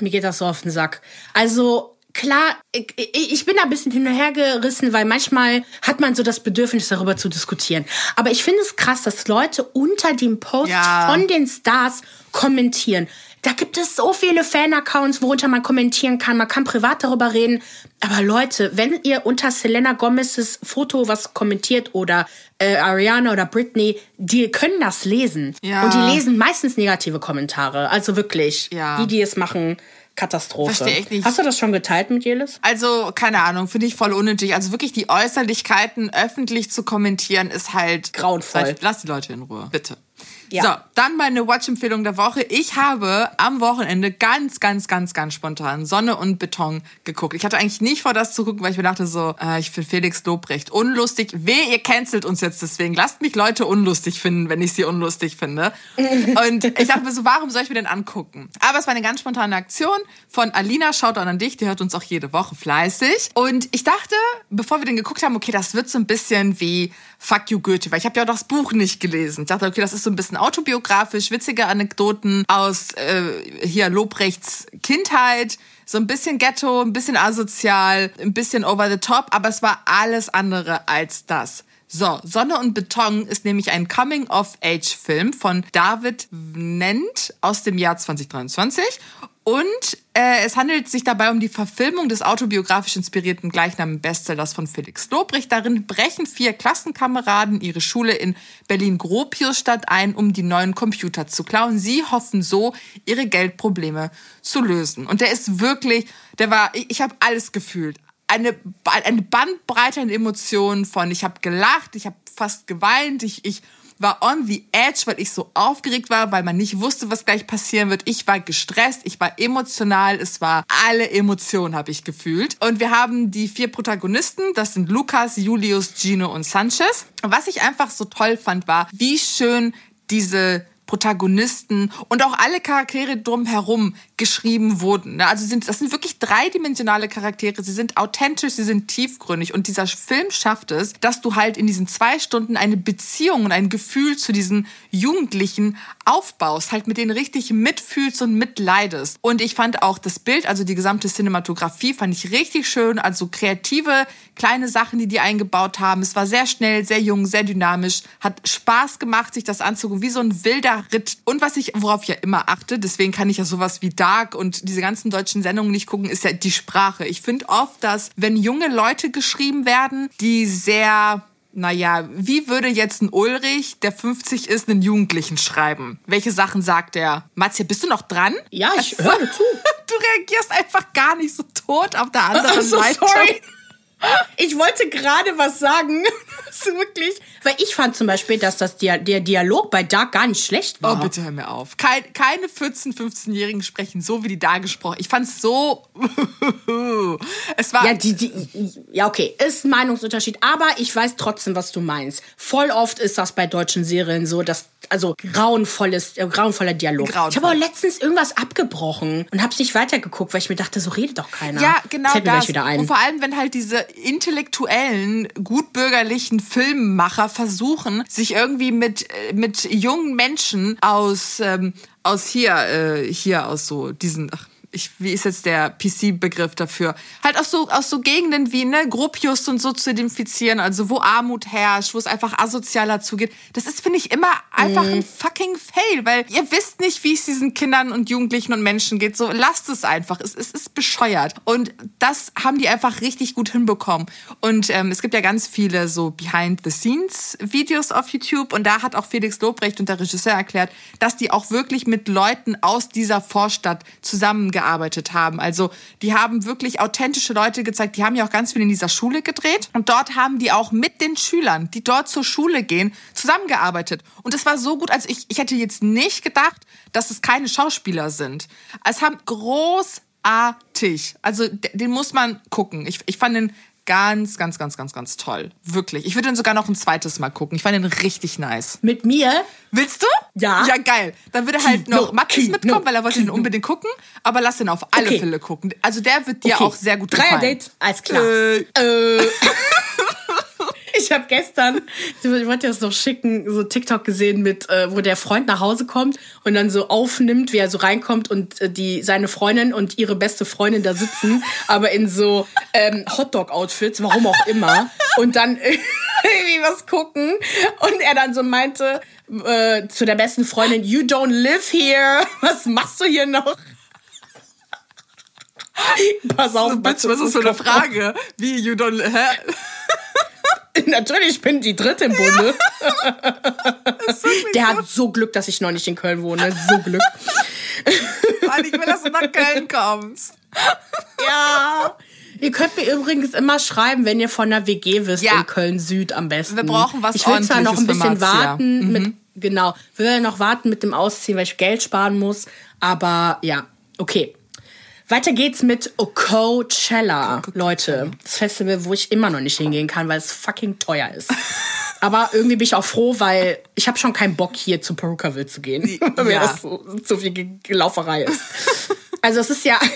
Mir geht das so auf den Sack. Also, klar, ich, bin da ein bisschen hin und her gerissen, weil manchmal hat man so das Bedürfnis, darüber zu diskutieren. Aber ich finde es krass, dass Leute unter dem Post ja. von den Stars kommentieren. Da gibt es so viele Fan-Accounts, worunter man kommentieren kann. Man kann privat darüber reden. Aber Leute, wenn ihr unter Selena Gomez's Foto was kommentiert oder äh, Ariana oder Britney, die können das lesen. Ja. Und die lesen meistens negative Kommentare. Also wirklich, ja. die, die es machen, Katastrophe. Verstehe ich nicht. Hast du das schon geteilt mit Jelis? Also, keine Ahnung, finde ich voll unnötig. Also wirklich die Äußerlichkeiten öffentlich zu kommentieren, ist halt grauenvoll. Lass die Leute in Ruhe, bitte. Ja. So, dann meine Watch-Empfehlung der Woche. Ich habe am Wochenende ganz, ganz, ganz, ganz spontan Sonne und Beton geguckt. Ich hatte eigentlich nicht vor, das zu gucken, weil ich mir dachte so, äh, ich finde Felix Lobrecht unlustig. Weh, ihr cancelt uns jetzt deswegen. Lasst mich Leute unlustig finden, wenn ich sie unlustig finde. und ich dachte mir so, warum soll ich mir denn angucken? Aber es war eine ganz spontane Aktion von Alina. Schaut an dich, die hört uns auch jede Woche fleißig. Und ich dachte, bevor wir den geguckt haben, okay, das wird so ein bisschen wie Fuck You Goethe, weil ich habe ja auch das Buch nicht gelesen. Ich dachte, okay, das ist so ein bisschen autobiografisch, witzige Anekdoten aus äh, hier Lobrechts Kindheit, so ein bisschen Ghetto, ein bisschen asozial, ein bisschen over the top, aber es war alles andere als das. So, Sonne und Beton ist nämlich ein Coming-of-Age-Film von David Nent aus dem Jahr 2023 und äh, es handelt sich dabei um die Verfilmung des autobiografisch inspirierten gleichnamigen Bestsellers von Felix Lobrecht. Darin brechen vier Klassenkameraden ihre Schule in Berlin-Gropiusstadt ein, um die neuen Computer zu klauen. Sie hoffen so, ihre Geldprobleme zu lösen. Und der ist wirklich, der war, ich, ich habe alles gefühlt. Eine, eine Bandbreite an Emotionen von, ich habe gelacht, ich habe fast geweint, ich, ich war on the edge, weil ich so aufgeregt war, weil man nicht wusste, was gleich passieren wird. Ich war gestresst, ich war emotional, es war alle Emotionen habe ich gefühlt. Und wir haben die vier Protagonisten, das sind Lukas, Julius, Gino und Sanchez. Was ich einfach so toll fand, war, wie schön diese Protagonisten und auch alle Charaktere drumherum geschrieben wurden. Ne? Also sind, das sind wirklich dreidimensionale Charaktere. Sie sind authentisch, sie sind tiefgründig. Und dieser Film schafft es, dass du halt in diesen zwei Stunden eine Beziehung und ein Gefühl zu diesen Jugendlichen aufbaust, halt mit denen richtig mitfühlst und mitleidest. Und ich fand auch das Bild, also die gesamte Cinematografie, fand ich richtig schön. Also kreative, kleine Sachen, die die eingebaut haben. Es war sehr schnell, sehr jung, sehr dynamisch. Hat Spaß gemacht, sich das anzugucken, wie so ein wilder Ritt. Und was ich, worauf ich ja immer achte, deswegen kann ich ja sowas wie Dark und diese ganzen deutschen Sendungen nicht gucken, ist ja die Sprache. Ich finde oft, dass wenn junge Leute geschrieben werden, die sehr naja, wie würde jetzt ein Ulrich, der 50 ist, einen Jugendlichen schreiben? Welche Sachen sagt er? Matze, bist du noch dran? Ja, ich höre zu. Du reagierst einfach gar nicht so tot auf der anderen so, Seite. Sorry. Ich wollte gerade was sagen. Wirklich. Weil ich fand zum Beispiel, dass das Dia der Dialog bei Dark gar nicht schlecht war. Oh, bitte hör mir auf. Kein, keine 14-, 15-Jährigen sprechen so, wie die da gesprochen. Ich fand es so. es war. Ja, die, die, ja, okay. Ist ein Meinungsunterschied. Aber ich weiß trotzdem, was du meinst. Voll oft ist das bei deutschen Serien so, dass also grauenvolles, äh, grauenvoller Dialog. Grauenvoll. Ich habe auch letztens irgendwas abgebrochen und habe nicht weitergeguckt, weil ich mir dachte, so redet doch keiner. Ja, genau das. Mir wieder ein. Und vor allem, wenn halt diese intellektuellen, gutbürgerlichen Filmemacher versuchen, sich irgendwie mit, äh, mit jungen Menschen aus, ähm, aus hier, äh, hier aus so diesen, ach, ich, wie ist jetzt der PC-Begriff dafür? Halt aus so, aus so Gegenden wie, ne, Gropius und so zu identifizieren, also wo Armut herrscht, wo es einfach asozialer zugeht. Das ist, finde ich, immer einfach mhm. ein fucking Fail, weil ihr wisst nicht, wie es diesen Kindern und Jugendlichen und Menschen geht. So, lasst es einfach. Es, es ist bescheuert. Und das haben die einfach richtig gut hinbekommen. Und ähm, es gibt ja ganz viele so Behind-the-Scenes-Videos auf YouTube und da hat auch Felix Lobrecht und der Regisseur erklärt, dass die auch wirklich mit Leuten aus dieser Vorstadt zusammengearbeitet gearbeitet haben. Also die haben wirklich authentische Leute gezeigt. Die haben ja auch ganz viel in dieser Schule gedreht. Und dort haben die auch mit den Schülern, die dort zur Schule gehen, zusammengearbeitet. Und es war so gut. Also ich, ich hätte jetzt nicht gedacht, dass es keine Schauspieler sind. Es haben großartig. Also den muss man gucken. Ich, ich fand den Ganz, ganz, ganz, ganz, ganz toll. Wirklich. Ich würde ihn sogar noch ein zweites Mal gucken. Ich fand ihn richtig nice. Mit mir? Willst du? Ja. Ja, geil. Dann würde halt noch no, Mathis mitkommen, no, weil er wollte ihn unbedingt gucken. Aber lass ihn auf alle okay. Fälle gucken. Also der wird dir okay. auch sehr gut gefallen. Dreier-Date? Alles klar. Äh. äh. Ich habe gestern, ich wollte das noch schicken, so TikTok gesehen mit, äh, wo der Freund nach Hause kommt und dann so aufnimmt, wie er so reinkommt und äh, die seine Freundin und ihre beste Freundin da sitzen, aber in so ähm, Hotdog-Outfits, warum auch immer, und dann irgendwie was gucken und er dann so meinte äh, zu der besten Freundin, you don't live here, was machst du hier noch? Pass auf, Bitch, was ist das für eine Frage? Wie, you don't, hä? Natürlich, ich bin die dritte im Bunde. Der so. hat so Glück, dass ich noch nicht in Köln wohne. So Glück. Mann, ich will, dass du nach Köln kommst. Ja. Ihr könnt mir übrigens immer schreiben, wenn ihr von einer WG wisst ja. in Köln Süd am besten. Wir brauchen was Ich will zwar noch ein bisschen warten mhm. mit Genau. Will noch warten mit dem Ausziehen, weil ich Geld sparen muss. Aber ja, okay. Weiter geht's mit Coachella, Leute. Das Festival, wo ich immer noch nicht hingehen kann, weil es fucking teuer ist. Aber irgendwie bin ich auch froh, weil ich habe schon keinen Bock, hier zu Perukaville zu gehen. weil mir das so, so viel Gelauferei ist. Also es ist ja...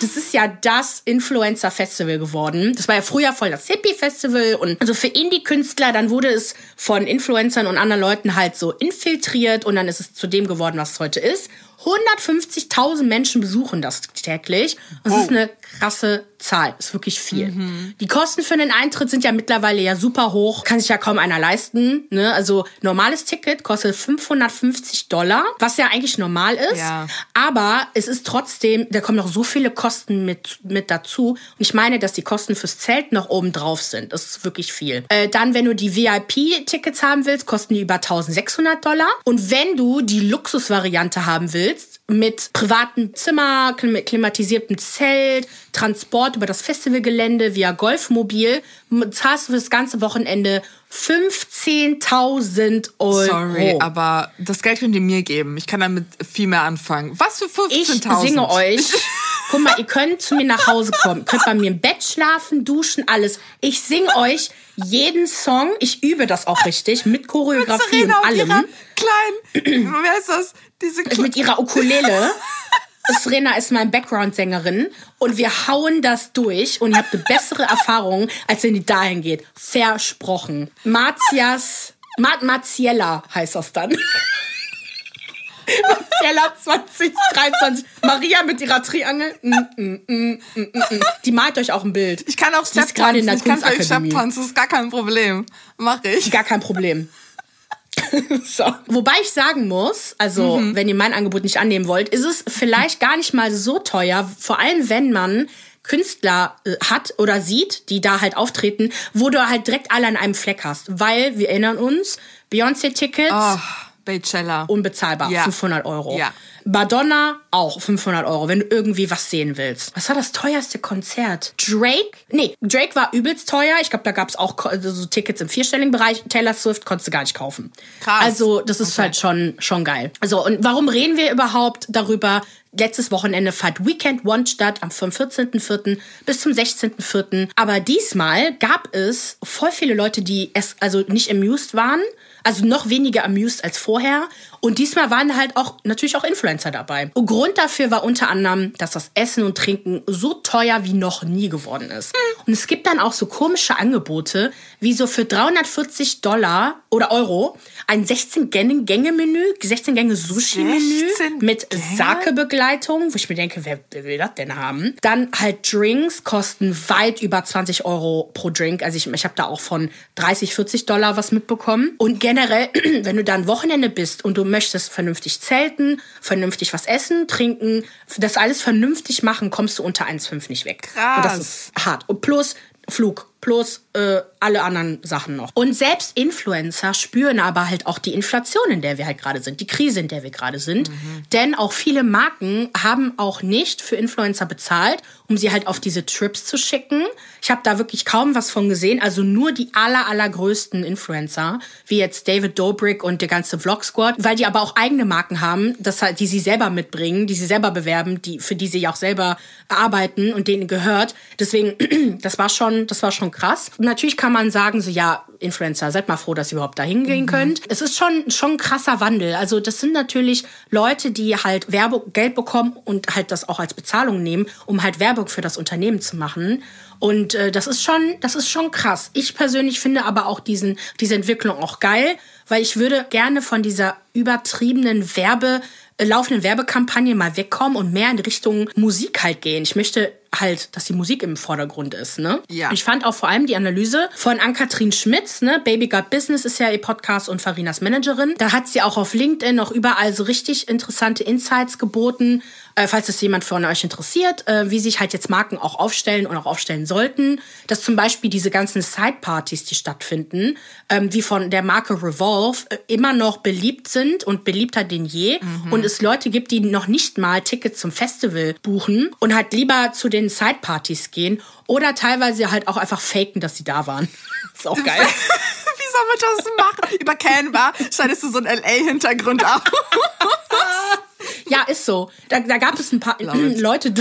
Das ist ja das Influencer-Festival geworden. Das war ja früher voll das Hippie-Festival und also für Indie-Künstler, dann wurde es von Influencern und anderen Leuten halt so infiltriert und dann ist es zu dem geworden, was es heute ist. 150.000 Menschen besuchen das täglich. Das oh. ist eine krasse Zahl. Ist wirklich viel. Mhm. Die Kosten für den Eintritt sind ja mittlerweile ja super hoch. Kann sich ja kaum einer leisten. Ne? Also normales Ticket kostet 550 Dollar, was ja eigentlich normal ist. Ja. Aber es ist trotzdem, da kommen noch so viele Kosten mit, mit dazu. Und ich meine, dass die Kosten fürs Zelt noch oben drauf sind. Das ist wirklich viel. Äh, dann, wenn du die VIP-Tickets haben willst, kosten die über 1600 Dollar. Und wenn du die Luxusvariante haben willst, mit privatem Zimmer, mit klimatisiertem Zelt, Transport über das Festivalgelände via Golfmobil, zahlst du für das ganze Wochenende 15.000 Euro. Sorry, aber das Geld könnt ihr mir geben. Ich kann damit viel mehr anfangen. Was für 15.000? Ich singe euch. Guck mal, ihr könnt zu mir nach Hause kommen. Ihr könnt bei mir im Bett schlafen, duschen, alles. Ich singe euch jeden Song. Ich übe das auch richtig mit Choreografie und allem. Klein, wie heißt das? Diese Kle mit ihrer Ukulele. Serena ist meine Background-Sängerin und wir hauen das durch und ihr habt eine bessere Erfahrung, als wenn die dahin geht. Versprochen. Martias, Mat Marziella heißt das dann. Marcella 2023. Maria mit ihrer Triangel. Mm, mm, mm, die malt euch auch ein Bild. Ich kann auch Step tanzen. Ich kann euch Step tanzen. Das ist gar kein Problem. Mach ich. Gar kein Problem. so. Wobei ich sagen muss, also mhm. wenn ihr mein Angebot nicht annehmen wollt, ist es vielleicht gar nicht mal so teuer, vor allem wenn man Künstler äh, hat oder sieht, die da halt auftreten, wo du halt direkt alle an einem Fleck hast. Weil, wir erinnern uns, Beyoncé-Tickets. Oh. Unbezahlbar, ja. 500 Euro. Ja. Madonna auch 500 Euro, wenn du irgendwie was sehen willst. Was war das teuerste Konzert? Drake? Nee, Drake war übelst teuer. Ich glaube, da gab es auch so Tickets im vierstelligen Bereich. Taylor Swift konntest du gar nicht kaufen. Krass. Also, das ist okay. halt schon, schon geil. Also, und warum reden wir überhaupt darüber? Letztes Wochenende fand Weekend One statt, am vom 14.04. bis zum 16.04. Aber diesmal gab es voll viele Leute, die es also nicht amused waren, also noch weniger amused als vorher. Und diesmal waren halt auch natürlich auch Influencer dabei. Und Grund dafür war unter anderem, dass das Essen und Trinken so teuer wie noch nie geworden ist. Und es gibt dann auch so komische Angebote, wie so für 340 Dollar oder Euro ein 16-Gänge-Menü, 16-Gänge-Sushi-Menü mit Sake-Begleitung, wo ich mir denke, wer will das denn haben? Dann halt Drinks kosten weit über 20 Euro pro Drink. Also ich, ich habe da auch von 30, 40 Dollar was mitbekommen. Und generell, wenn du da ein Wochenende bist und du möchtest vernünftig zelten, vernünftig was essen, trinken, das alles vernünftig machen, kommst du unter 1,5 nicht weg. Krass. Und das ist hart. Und plus Flug plus äh, alle anderen Sachen noch. Und selbst Influencer spüren aber halt auch die Inflation, in der wir halt gerade sind, die Krise, in der wir gerade sind. Mhm. Denn auch viele Marken haben auch nicht für Influencer bezahlt, um sie halt auf diese Trips zu schicken. Ich habe da wirklich kaum was von gesehen. Also nur die aller, allergrößten Influencer, wie jetzt David Dobrik und der ganze Vlog Squad, weil die aber auch eigene Marken haben, das halt, die sie selber mitbringen, die sie selber bewerben, die, für die sie auch selber arbeiten und denen gehört. Deswegen, das war schon, das war schon krass. natürlich kann man sagen, so ja, Influencer, seid mal froh, dass ihr überhaupt da hingehen mhm. könnt. Es ist schon, schon ein krasser Wandel. Also das sind natürlich Leute, die halt Werbegeld bekommen und halt das auch als Bezahlung nehmen, um halt Werbung für das Unternehmen zu machen. Und äh, das ist schon, das ist schon krass. Ich persönlich finde aber auch diesen, diese Entwicklung auch geil, weil ich würde gerne von dieser übertriebenen Werbe laufenden Werbekampagne mal wegkommen und mehr in Richtung Musik halt gehen. Ich möchte halt, dass die Musik im Vordergrund ist, ne? Ja. Ich fand auch vor allem die Analyse von Ann-Kathrin Schmitz, ne? Baby Got Business ist ja ihr Podcast und Farinas Managerin. Da hat sie auch auf LinkedIn noch überall so richtig interessante Insights geboten, äh, falls das jemand von euch interessiert, äh, wie sich halt jetzt Marken auch aufstellen und auch aufstellen sollten. Dass zum Beispiel diese ganzen Side-Partys, die stattfinden, ähm, wie von der Marke Revolve, äh, immer noch beliebt sind und beliebter denn je. Mhm. Und es Leute gibt, die noch nicht mal Tickets zum Festival buchen und halt lieber zu den Side-Partys gehen oder teilweise halt auch einfach faken, dass sie da waren. ist auch geil. soll man das machen? Über Canva schneidest du so einen LA-Hintergrund auf. Ja, ist so. Da, da gab es ein paar Leute,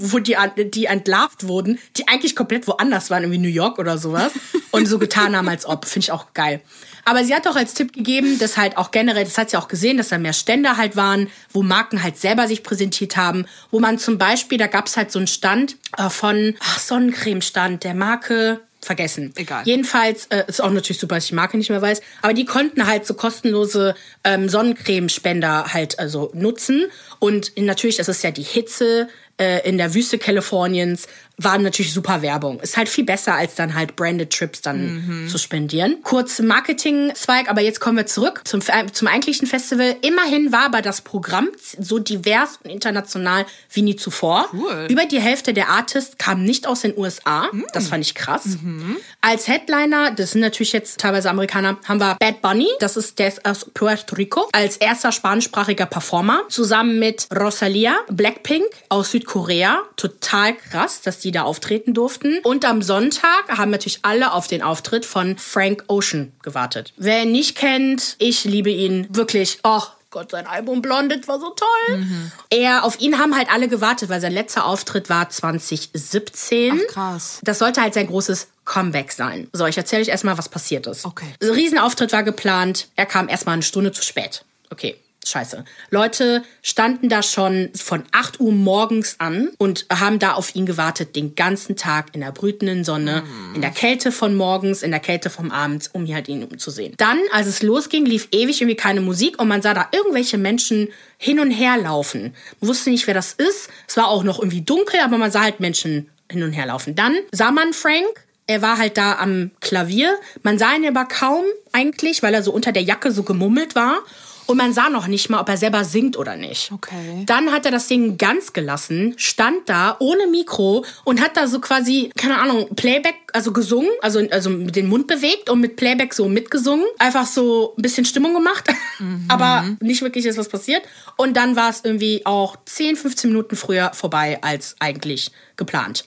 wo die, die entlarvt wurden, die eigentlich komplett woanders waren, irgendwie New York oder sowas. Und so getan haben, als ob. Finde ich auch geil. Aber sie hat auch als Tipp gegeben, dass halt auch generell, das hat sie auch gesehen, dass da mehr Stände halt waren, wo Marken halt selber sich präsentiert haben, wo man zum Beispiel, da gab es halt so einen Stand äh, von ach, Sonnencreme-Stand der Marke vergessen. Egal. Jedenfalls äh, ist auch natürlich super, dass ich die Marke nicht mehr weiß. Aber die konnten halt so kostenlose ähm, Sonnencremespender halt also nutzen. Und natürlich, das ist ja die Hitze äh, in der Wüste Kaliforniens war natürlich super Werbung. Ist halt viel besser, als dann halt branded Trips dann mhm. zu spendieren. Kurz Marketing-Zweig, aber jetzt kommen wir zurück zum, zum eigentlichen Festival. Immerhin war aber das Programm so divers und international wie nie zuvor. Cool. Über die Hälfte der Artists kamen nicht aus den USA. Mhm. Das fand ich krass. Mhm. Als Headliner, das sind natürlich jetzt teilweise Amerikaner, haben wir Bad Bunny, das ist der ist aus Puerto Rico, als erster spanischsprachiger Performer, zusammen mit Rosalia, Blackpink aus Südkorea. Total krass, dass die da auftreten durften. Und am Sonntag haben natürlich alle auf den Auftritt von Frank Ocean gewartet. Wer ihn nicht kennt, ich liebe ihn wirklich. Oh, Gott, sein Album Blondet war so toll. Mhm. Er, auf ihn haben halt alle gewartet, weil sein letzter Auftritt war 2017. Ach, krass. Das sollte halt sein großes Comeback sein. So, ich erzähle euch erstmal, was passiert ist. Okay. Riesenauftritt war geplant. Er kam erstmal eine Stunde zu spät. Okay scheiße. Leute standen da schon von 8 Uhr morgens an und haben da auf ihn gewartet, den ganzen Tag in der brütenden Sonne, in der Kälte von morgens, in der Kälte vom Abend, um hier halt ihn umzusehen. Dann, als es losging, lief ewig irgendwie keine Musik und man sah da irgendwelche Menschen hin und her laufen. Man wusste nicht, wer das ist. Es war auch noch irgendwie dunkel, aber man sah halt Menschen hin und her laufen. Dann sah man Frank, er war halt da am Klavier. Man sah ihn aber kaum eigentlich, weil er so unter der Jacke so gemummelt war. Und man sah noch nicht mal, ob er selber singt oder nicht. Okay. Dann hat er das Ding ganz gelassen, stand da ohne Mikro und hat da so quasi, keine Ahnung, Playback, also gesungen, also, also mit dem Mund bewegt und mit Playback so mitgesungen. Einfach so ein bisschen Stimmung gemacht, mhm. aber nicht wirklich ist was passiert. Und dann war es irgendwie auch 10, 15 Minuten früher vorbei als eigentlich geplant.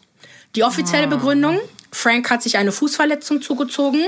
Die offizielle oh. Begründung, Frank hat sich eine Fußverletzung zugezogen,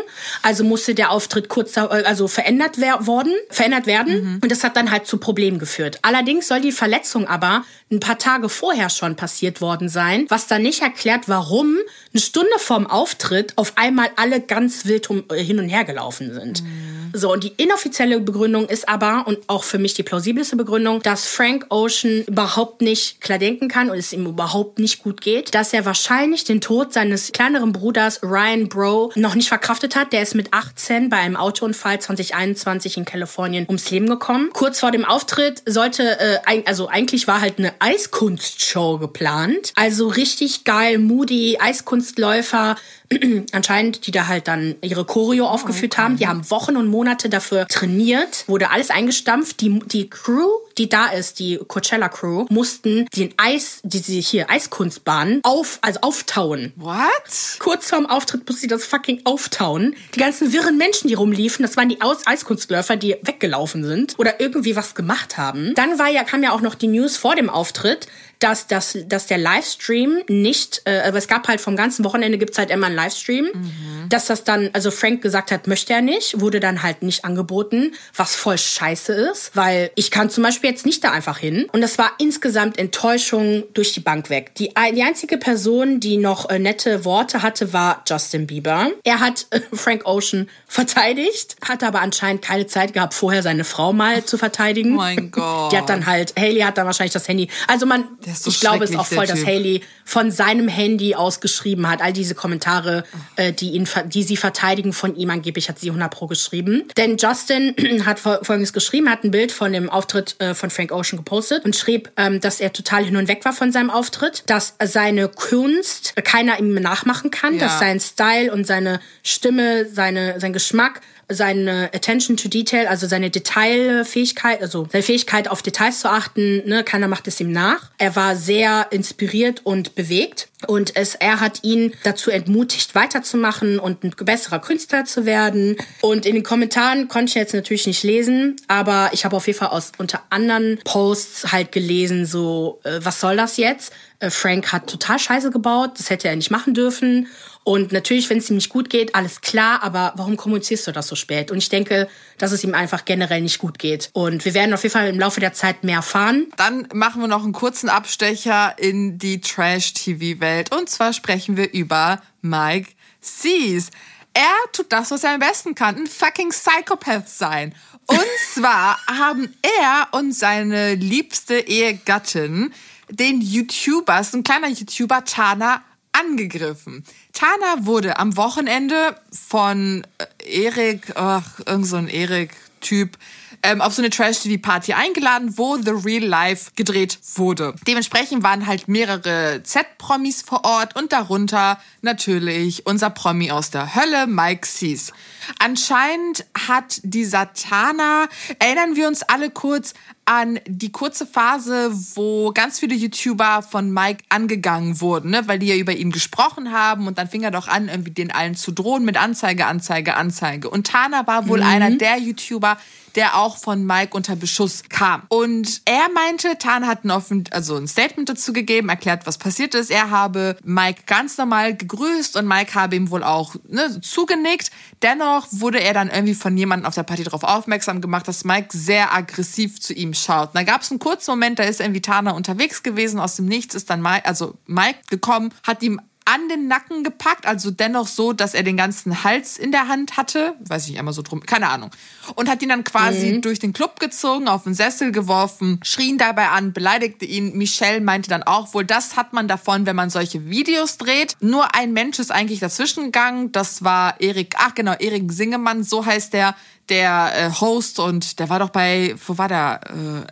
also musste der Auftritt kurz äh, also verändert worden, verändert werden mhm. und das hat dann halt zu Problemen geführt. Allerdings soll die Verletzung aber ein paar Tage vorher schon passiert worden sein, was dann nicht erklärt, warum eine Stunde vorm Auftritt auf einmal alle ganz wild um, äh, hin und her gelaufen sind. Mhm. So, und die inoffizielle Begründung ist aber, und auch für mich die plausibelste Begründung, dass Frank Ocean überhaupt nicht klar denken kann und es ihm überhaupt nicht gut geht, dass er wahrscheinlich den Tod seines kleineren Bruders Ryan Bro noch nicht verkraftet hat. Der ist mit 18 bei einem Autounfall 2021 in Kalifornien ums Leben gekommen. Kurz vor dem Auftritt sollte, äh, also eigentlich war halt eine Eiskunstshow geplant. Also richtig geil, moody Eiskunstläufer anscheinend, die da halt dann ihre Choreo aufgeführt okay. haben. Die haben Wochen und Monate dafür trainiert, wurde alles eingestampft. Die, die Crew, die da ist, die Coachella Crew, mussten den Eis, diese hier Eiskunstbahn auf, also auftauen. What? Kurz vorm Auftritt mussten sie das fucking auftauen. Die ganzen wirren Menschen, die rumliefen, das waren die Aus Eiskunstläufer, die weggelaufen sind oder irgendwie was gemacht haben. Dann war ja, kam ja auch noch die News vor dem Auftritt, dass, dass, dass der Livestream nicht, äh, aber es gab halt vom ganzen Wochenende gibt's halt immer einen Livestream, mhm. dass das dann, also Frank gesagt hat, möchte er nicht, wurde dann halt nicht angeboten, was voll scheiße ist, weil ich kann zum Beispiel jetzt nicht da einfach hin. Und das war insgesamt Enttäuschung durch die Bank weg. Die, die einzige Person, die noch äh, nette Worte hatte, war Justin Bieber. Er hat äh, Frank Ocean verteidigt, hatte aber anscheinend keine Zeit gehabt, vorher seine Frau mal zu verteidigen. Oh mein Gott. Die hat dann halt, Haley hat dann wahrscheinlich das Handy. Also man, so ich glaube es auch voll, dass Haley von seinem Handy aus geschrieben hat. All diese Kommentare, äh, die ihn, die sie verteidigen von ihm angeblich hat sie 100 pro geschrieben. Denn Justin hat folgendes geschrieben, hat ein Bild von dem Auftritt äh, von Frank Ocean gepostet und schrieb, ähm, dass er total hin und weg war von seinem Auftritt, dass seine Kunst keiner ihm nachmachen kann, ja. dass sein Style und seine Stimme, seine, sein Geschmack seine Attention to Detail, also seine Detailfähigkeit, also seine Fähigkeit auf Details zu achten, ne, keiner macht es ihm nach. Er war sehr inspiriert und bewegt und es, er hat ihn dazu entmutigt, weiterzumachen und ein besserer Künstler zu werden. Und in den Kommentaren konnte ich jetzt natürlich nicht lesen, aber ich habe auf jeden Fall aus unter anderen Posts halt gelesen, so, äh, was soll das jetzt? Äh, Frank hat total Scheiße gebaut, das hätte er nicht machen dürfen. Und natürlich, wenn es ihm nicht gut geht, alles klar, aber warum kommunizierst du das so spät? Und ich denke, dass es ihm einfach generell nicht gut geht. Und wir werden auf jeden Fall im Laufe der Zeit mehr erfahren. Dann machen wir noch einen kurzen Abstecher in die Trash-TV-Welt. Und zwar sprechen wir über Mike Sees. Er tut das, was er am besten kann, ein fucking Psychopath sein. Und zwar haben er und seine liebste Ehegattin den YouTuber, ist ein kleiner YouTuber, Tana, angegriffen. Tana wurde am Wochenende von äh, Erik, ach, irgend so ein Erik-Typ, ähm, auf so eine Trash-TV-Party eingeladen, wo The Real Life gedreht wurde. Dementsprechend waren halt mehrere Z-Promis vor Ort und darunter natürlich unser Promi aus der Hölle, Mike Sees. Anscheinend hat die Satana, erinnern wir uns alle kurz an die kurze Phase, wo ganz viele YouTuber von Mike angegangen wurden, ne? weil die ja über ihn gesprochen haben und dann fing er doch an, irgendwie den allen zu drohen mit Anzeige, Anzeige, Anzeige. Und Tana war wohl mhm. einer der YouTuber, der auch von Mike unter Beschuss kam. Und er meinte, Tan hat ein, offen, also ein Statement dazu gegeben, erklärt, was passiert ist. Er habe Mike ganz normal gegrüßt und Mike habe ihm wohl auch ne, zugenickt. Dennoch wurde er dann irgendwie von jemandem auf der Party darauf aufmerksam gemacht, dass Mike sehr aggressiv zu ihm schaut. Und da gab es einen kurzen Moment, da ist irgendwie Tana unterwegs gewesen, aus dem Nichts ist dann Mike, also Mike gekommen, hat ihm an den Nacken gepackt, also dennoch so, dass er den ganzen Hals in der Hand hatte, weiß ich nicht, einmal so drum, keine Ahnung, und hat ihn dann quasi mhm. durch den Club gezogen, auf den Sessel geworfen, schrien dabei an, beleidigte ihn. Michelle meinte dann auch wohl, das hat man davon, wenn man solche Videos dreht. Nur ein Mensch ist eigentlich dazwischen gegangen, das war Erik, ach genau, Erik Singemann, so heißt der, der äh, Host und der war doch bei, wo war der,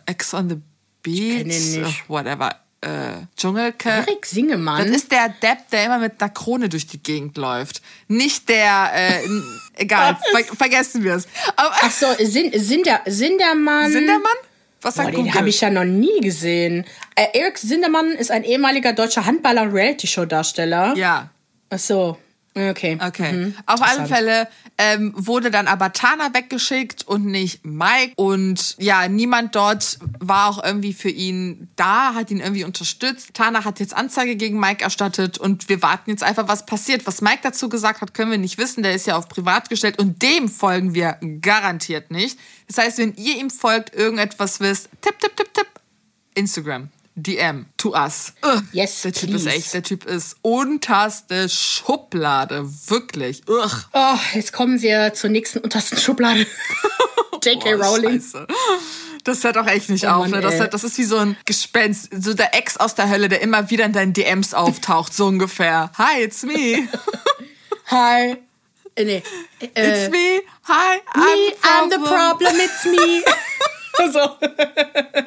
äh, Ex on the Beach, nicht. whatever äh, Dschungelke. Erik Singemann. Das ist der Depp, der immer mit einer Krone durch die Gegend läuft. Nicht der, äh, egal, ver vergessen wir es. Ach so, sind, sind der, Sindermann. Sindermann? Was sagt Boah, Den habe ich ja noch nie gesehen. Äh, Erik Sindermann ist ein ehemaliger deutscher Handballer- und Reality-Show-Darsteller. Ja. Ach so. Okay. Okay. Mhm. Auf alle Fälle ähm, wurde dann aber Tana weggeschickt und nicht Mike. Und ja, niemand dort war auch irgendwie für ihn da, hat ihn irgendwie unterstützt. Tana hat jetzt Anzeige gegen Mike erstattet und wir warten jetzt einfach, was passiert. Was Mike dazu gesagt hat, können wir nicht wissen. Der ist ja auf privat gestellt und dem folgen wir garantiert nicht. Das heißt, wenn ihr ihm folgt, irgendetwas wisst, tipp, tipp, tipp, tipp, Instagram. DM to us. Ugh. Yes, der Typ please. ist echt, der Typ ist unterste Schublade, wirklich. Ugh. Oh, jetzt kommen wir zur nächsten untersten Schublade. J.K. Rowling. Scheiße. Das hört auch echt nicht oh, auf. ne? das, hört, das ist wie so ein Gespenst, so der Ex aus der Hölle, der immer wieder in deinen DMs auftaucht, so ungefähr. Hi, it's me. Hi. Äh, nee. Äh, it's me. Hi, me, I'm the problem. I'm the problem. It's me. so.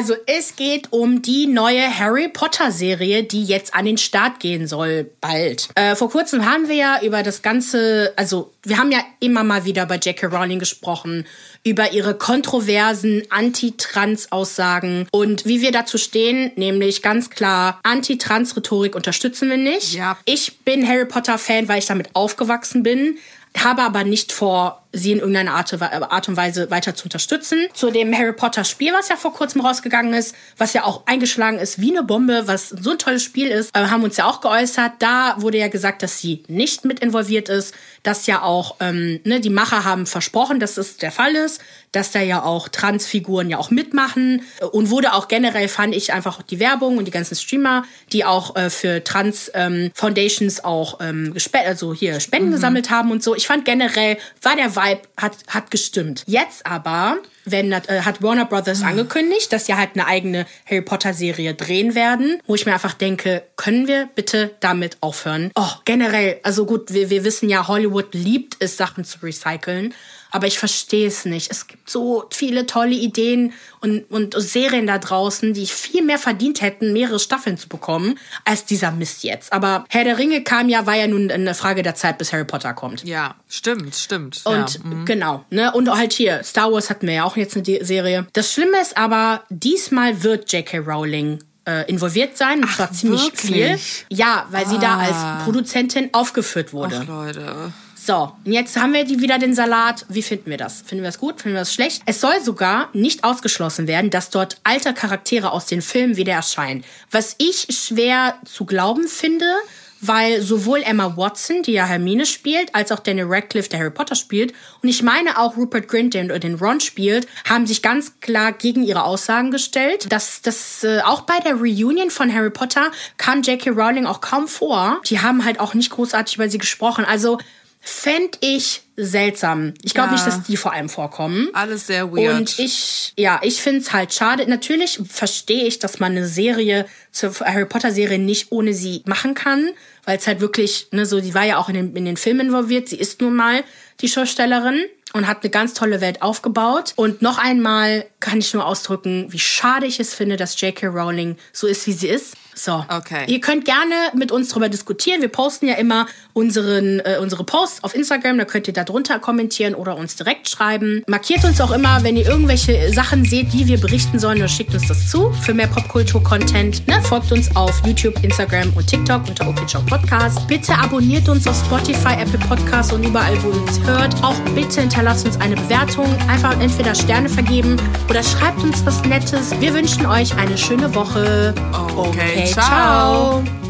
Also es geht um die neue Harry Potter Serie, die jetzt an den Start gehen soll bald. Äh, vor kurzem haben wir ja über das ganze, also wir haben ja immer mal wieder bei J.K. Rowling gesprochen, über ihre kontroversen Anti-Trans-Aussagen und wie wir dazu stehen, nämlich ganz klar, Anti-Trans-Rhetorik unterstützen wir nicht. Ja. Ich bin Harry Potter-Fan, weil ich damit aufgewachsen bin habe aber nicht vor, sie in irgendeiner Art, Art und Weise weiter zu unterstützen. Zu dem Harry Potter Spiel, was ja vor kurzem rausgegangen ist, was ja auch eingeschlagen ist wie eine Bombe, was so ein tolles Spiel ist, äh, haben uns ja auch geäußert. Da wurde ja gesagt, dass sie nicht mit involviert ist, dass ja auch ähm, ne, die Macher haben versprochen, dass das der Fall ist, dass da ja auch Transfiguren ja auch mitmachen und wurde auch generell fand ich einfach die Werbung und die ganzen Streamer, die auch äh, für Trans ähm, Foundations auch ähm, also hier Spenden mhm. gesammelt haben und so. Ich fand generell war der Vibe hat hat gestimmt. Jetzt aber wenn, äh, hat Warner Brothers angekündigt, dass sie halt eine eigene Harry Potter Serie drehen werden, wo ich mir einfach denke, können wir bitte damit aufhören? Oh, generell, also gut, wir, wir wissen ja, Hollywood liebt es, Sachen zu recyceln. Aber ich verstehe es nicht. Es gibt so viele tolle Ideen und, und Serien da draußen, die viel mehr verdient hätten, mehrere Staffeln zu bekommen, als dieser Mist jetzt. Aber Herr der Ringe kam ja, war ja nun eine Frage der Zeit, bis Harry Potter kommt. Ja, stimmt, stimmt. Und ja. mhm. genau, ne? Und halt hier, Star Wars hatten wir ja auch jetzt eine Serie. Das Schlimme ist aber, diesmal wird J.K. Rowling äh, involviert sein, und zwar ziemlich wirklich? viel. Ja, weil ah. sie da als ah. Produzentin aufgeführt wurde. Ach, Leute. So, und jetzt haben wir die wieder den Salat. Wie finden wir das? Finden wir das gut? Finden wir das schlecht? Es soll sogar nicht ausgeschlossen werden, dass dort alte Charaktere aus den Filmen wieder erscheinen. Was ich schwer zu glauben finde, weil sowohl Emma Watson, die ja Hermine spielt, als auch Daniel Radcliffe, der Harry Potter spielt, und ich meine auch Rupert Grint, der den Ron spielt, haben sich ganz klar gegen ihre Aussagen gestellt. Dass das äh, auch bei der Reunion von Harry Potter kam J.K. Rowling auch kaum vor. Die haben halt auch nicht großartig über sie gesprochen. Also fände ich seltsam. Ich glaube ja. nicht, dass die vor allem vorkommen. Alles sehr weird. Und ich, ja, ich finde es halt schade. Natürlich verstehe ich, dass man eine Serie zur Harry Potter Serie nicht ohne sie machen kann, weil es halt wirklich, ne, so, die war ja auch in den, in den Film involviert. Sie ist nun mal die Schaustellerin und hat eine ganz tolle Welt aufgebaut. Und noch einmal kann ich nur ausdrücken, wie schade ich es finde, dass J.K. Rowling so ist, wie sie ist. So. Okay. Ihr könnt gerne mit uns darüber diskutieren. Wir posten ja immer unseren, äh, unsere Posts auf Instagram. Da könnt ihr da drunter kommentieren oder uns direkt schreiben. Markiert uns auch immer, wenn ihr irgendwelche Sachen seht, die wir berichten sollen, oder schickt uns das zu für mehr Popkultur-Content. Ne? Folgt uns auf YouTube, Instagram und TikTok unter OKCHOW Podcast. Bitte abonniert uns auf Spotify, Apple Podcasts und überall, wo ihr uns hört. Auch bitte hinterlasst uns eine Bewertung. Einfach entweder Sterne vergeben oder schreibt uns was Nettes. Wir wünschen euch eine schöne Woche. Okay, okay ciao. ciao.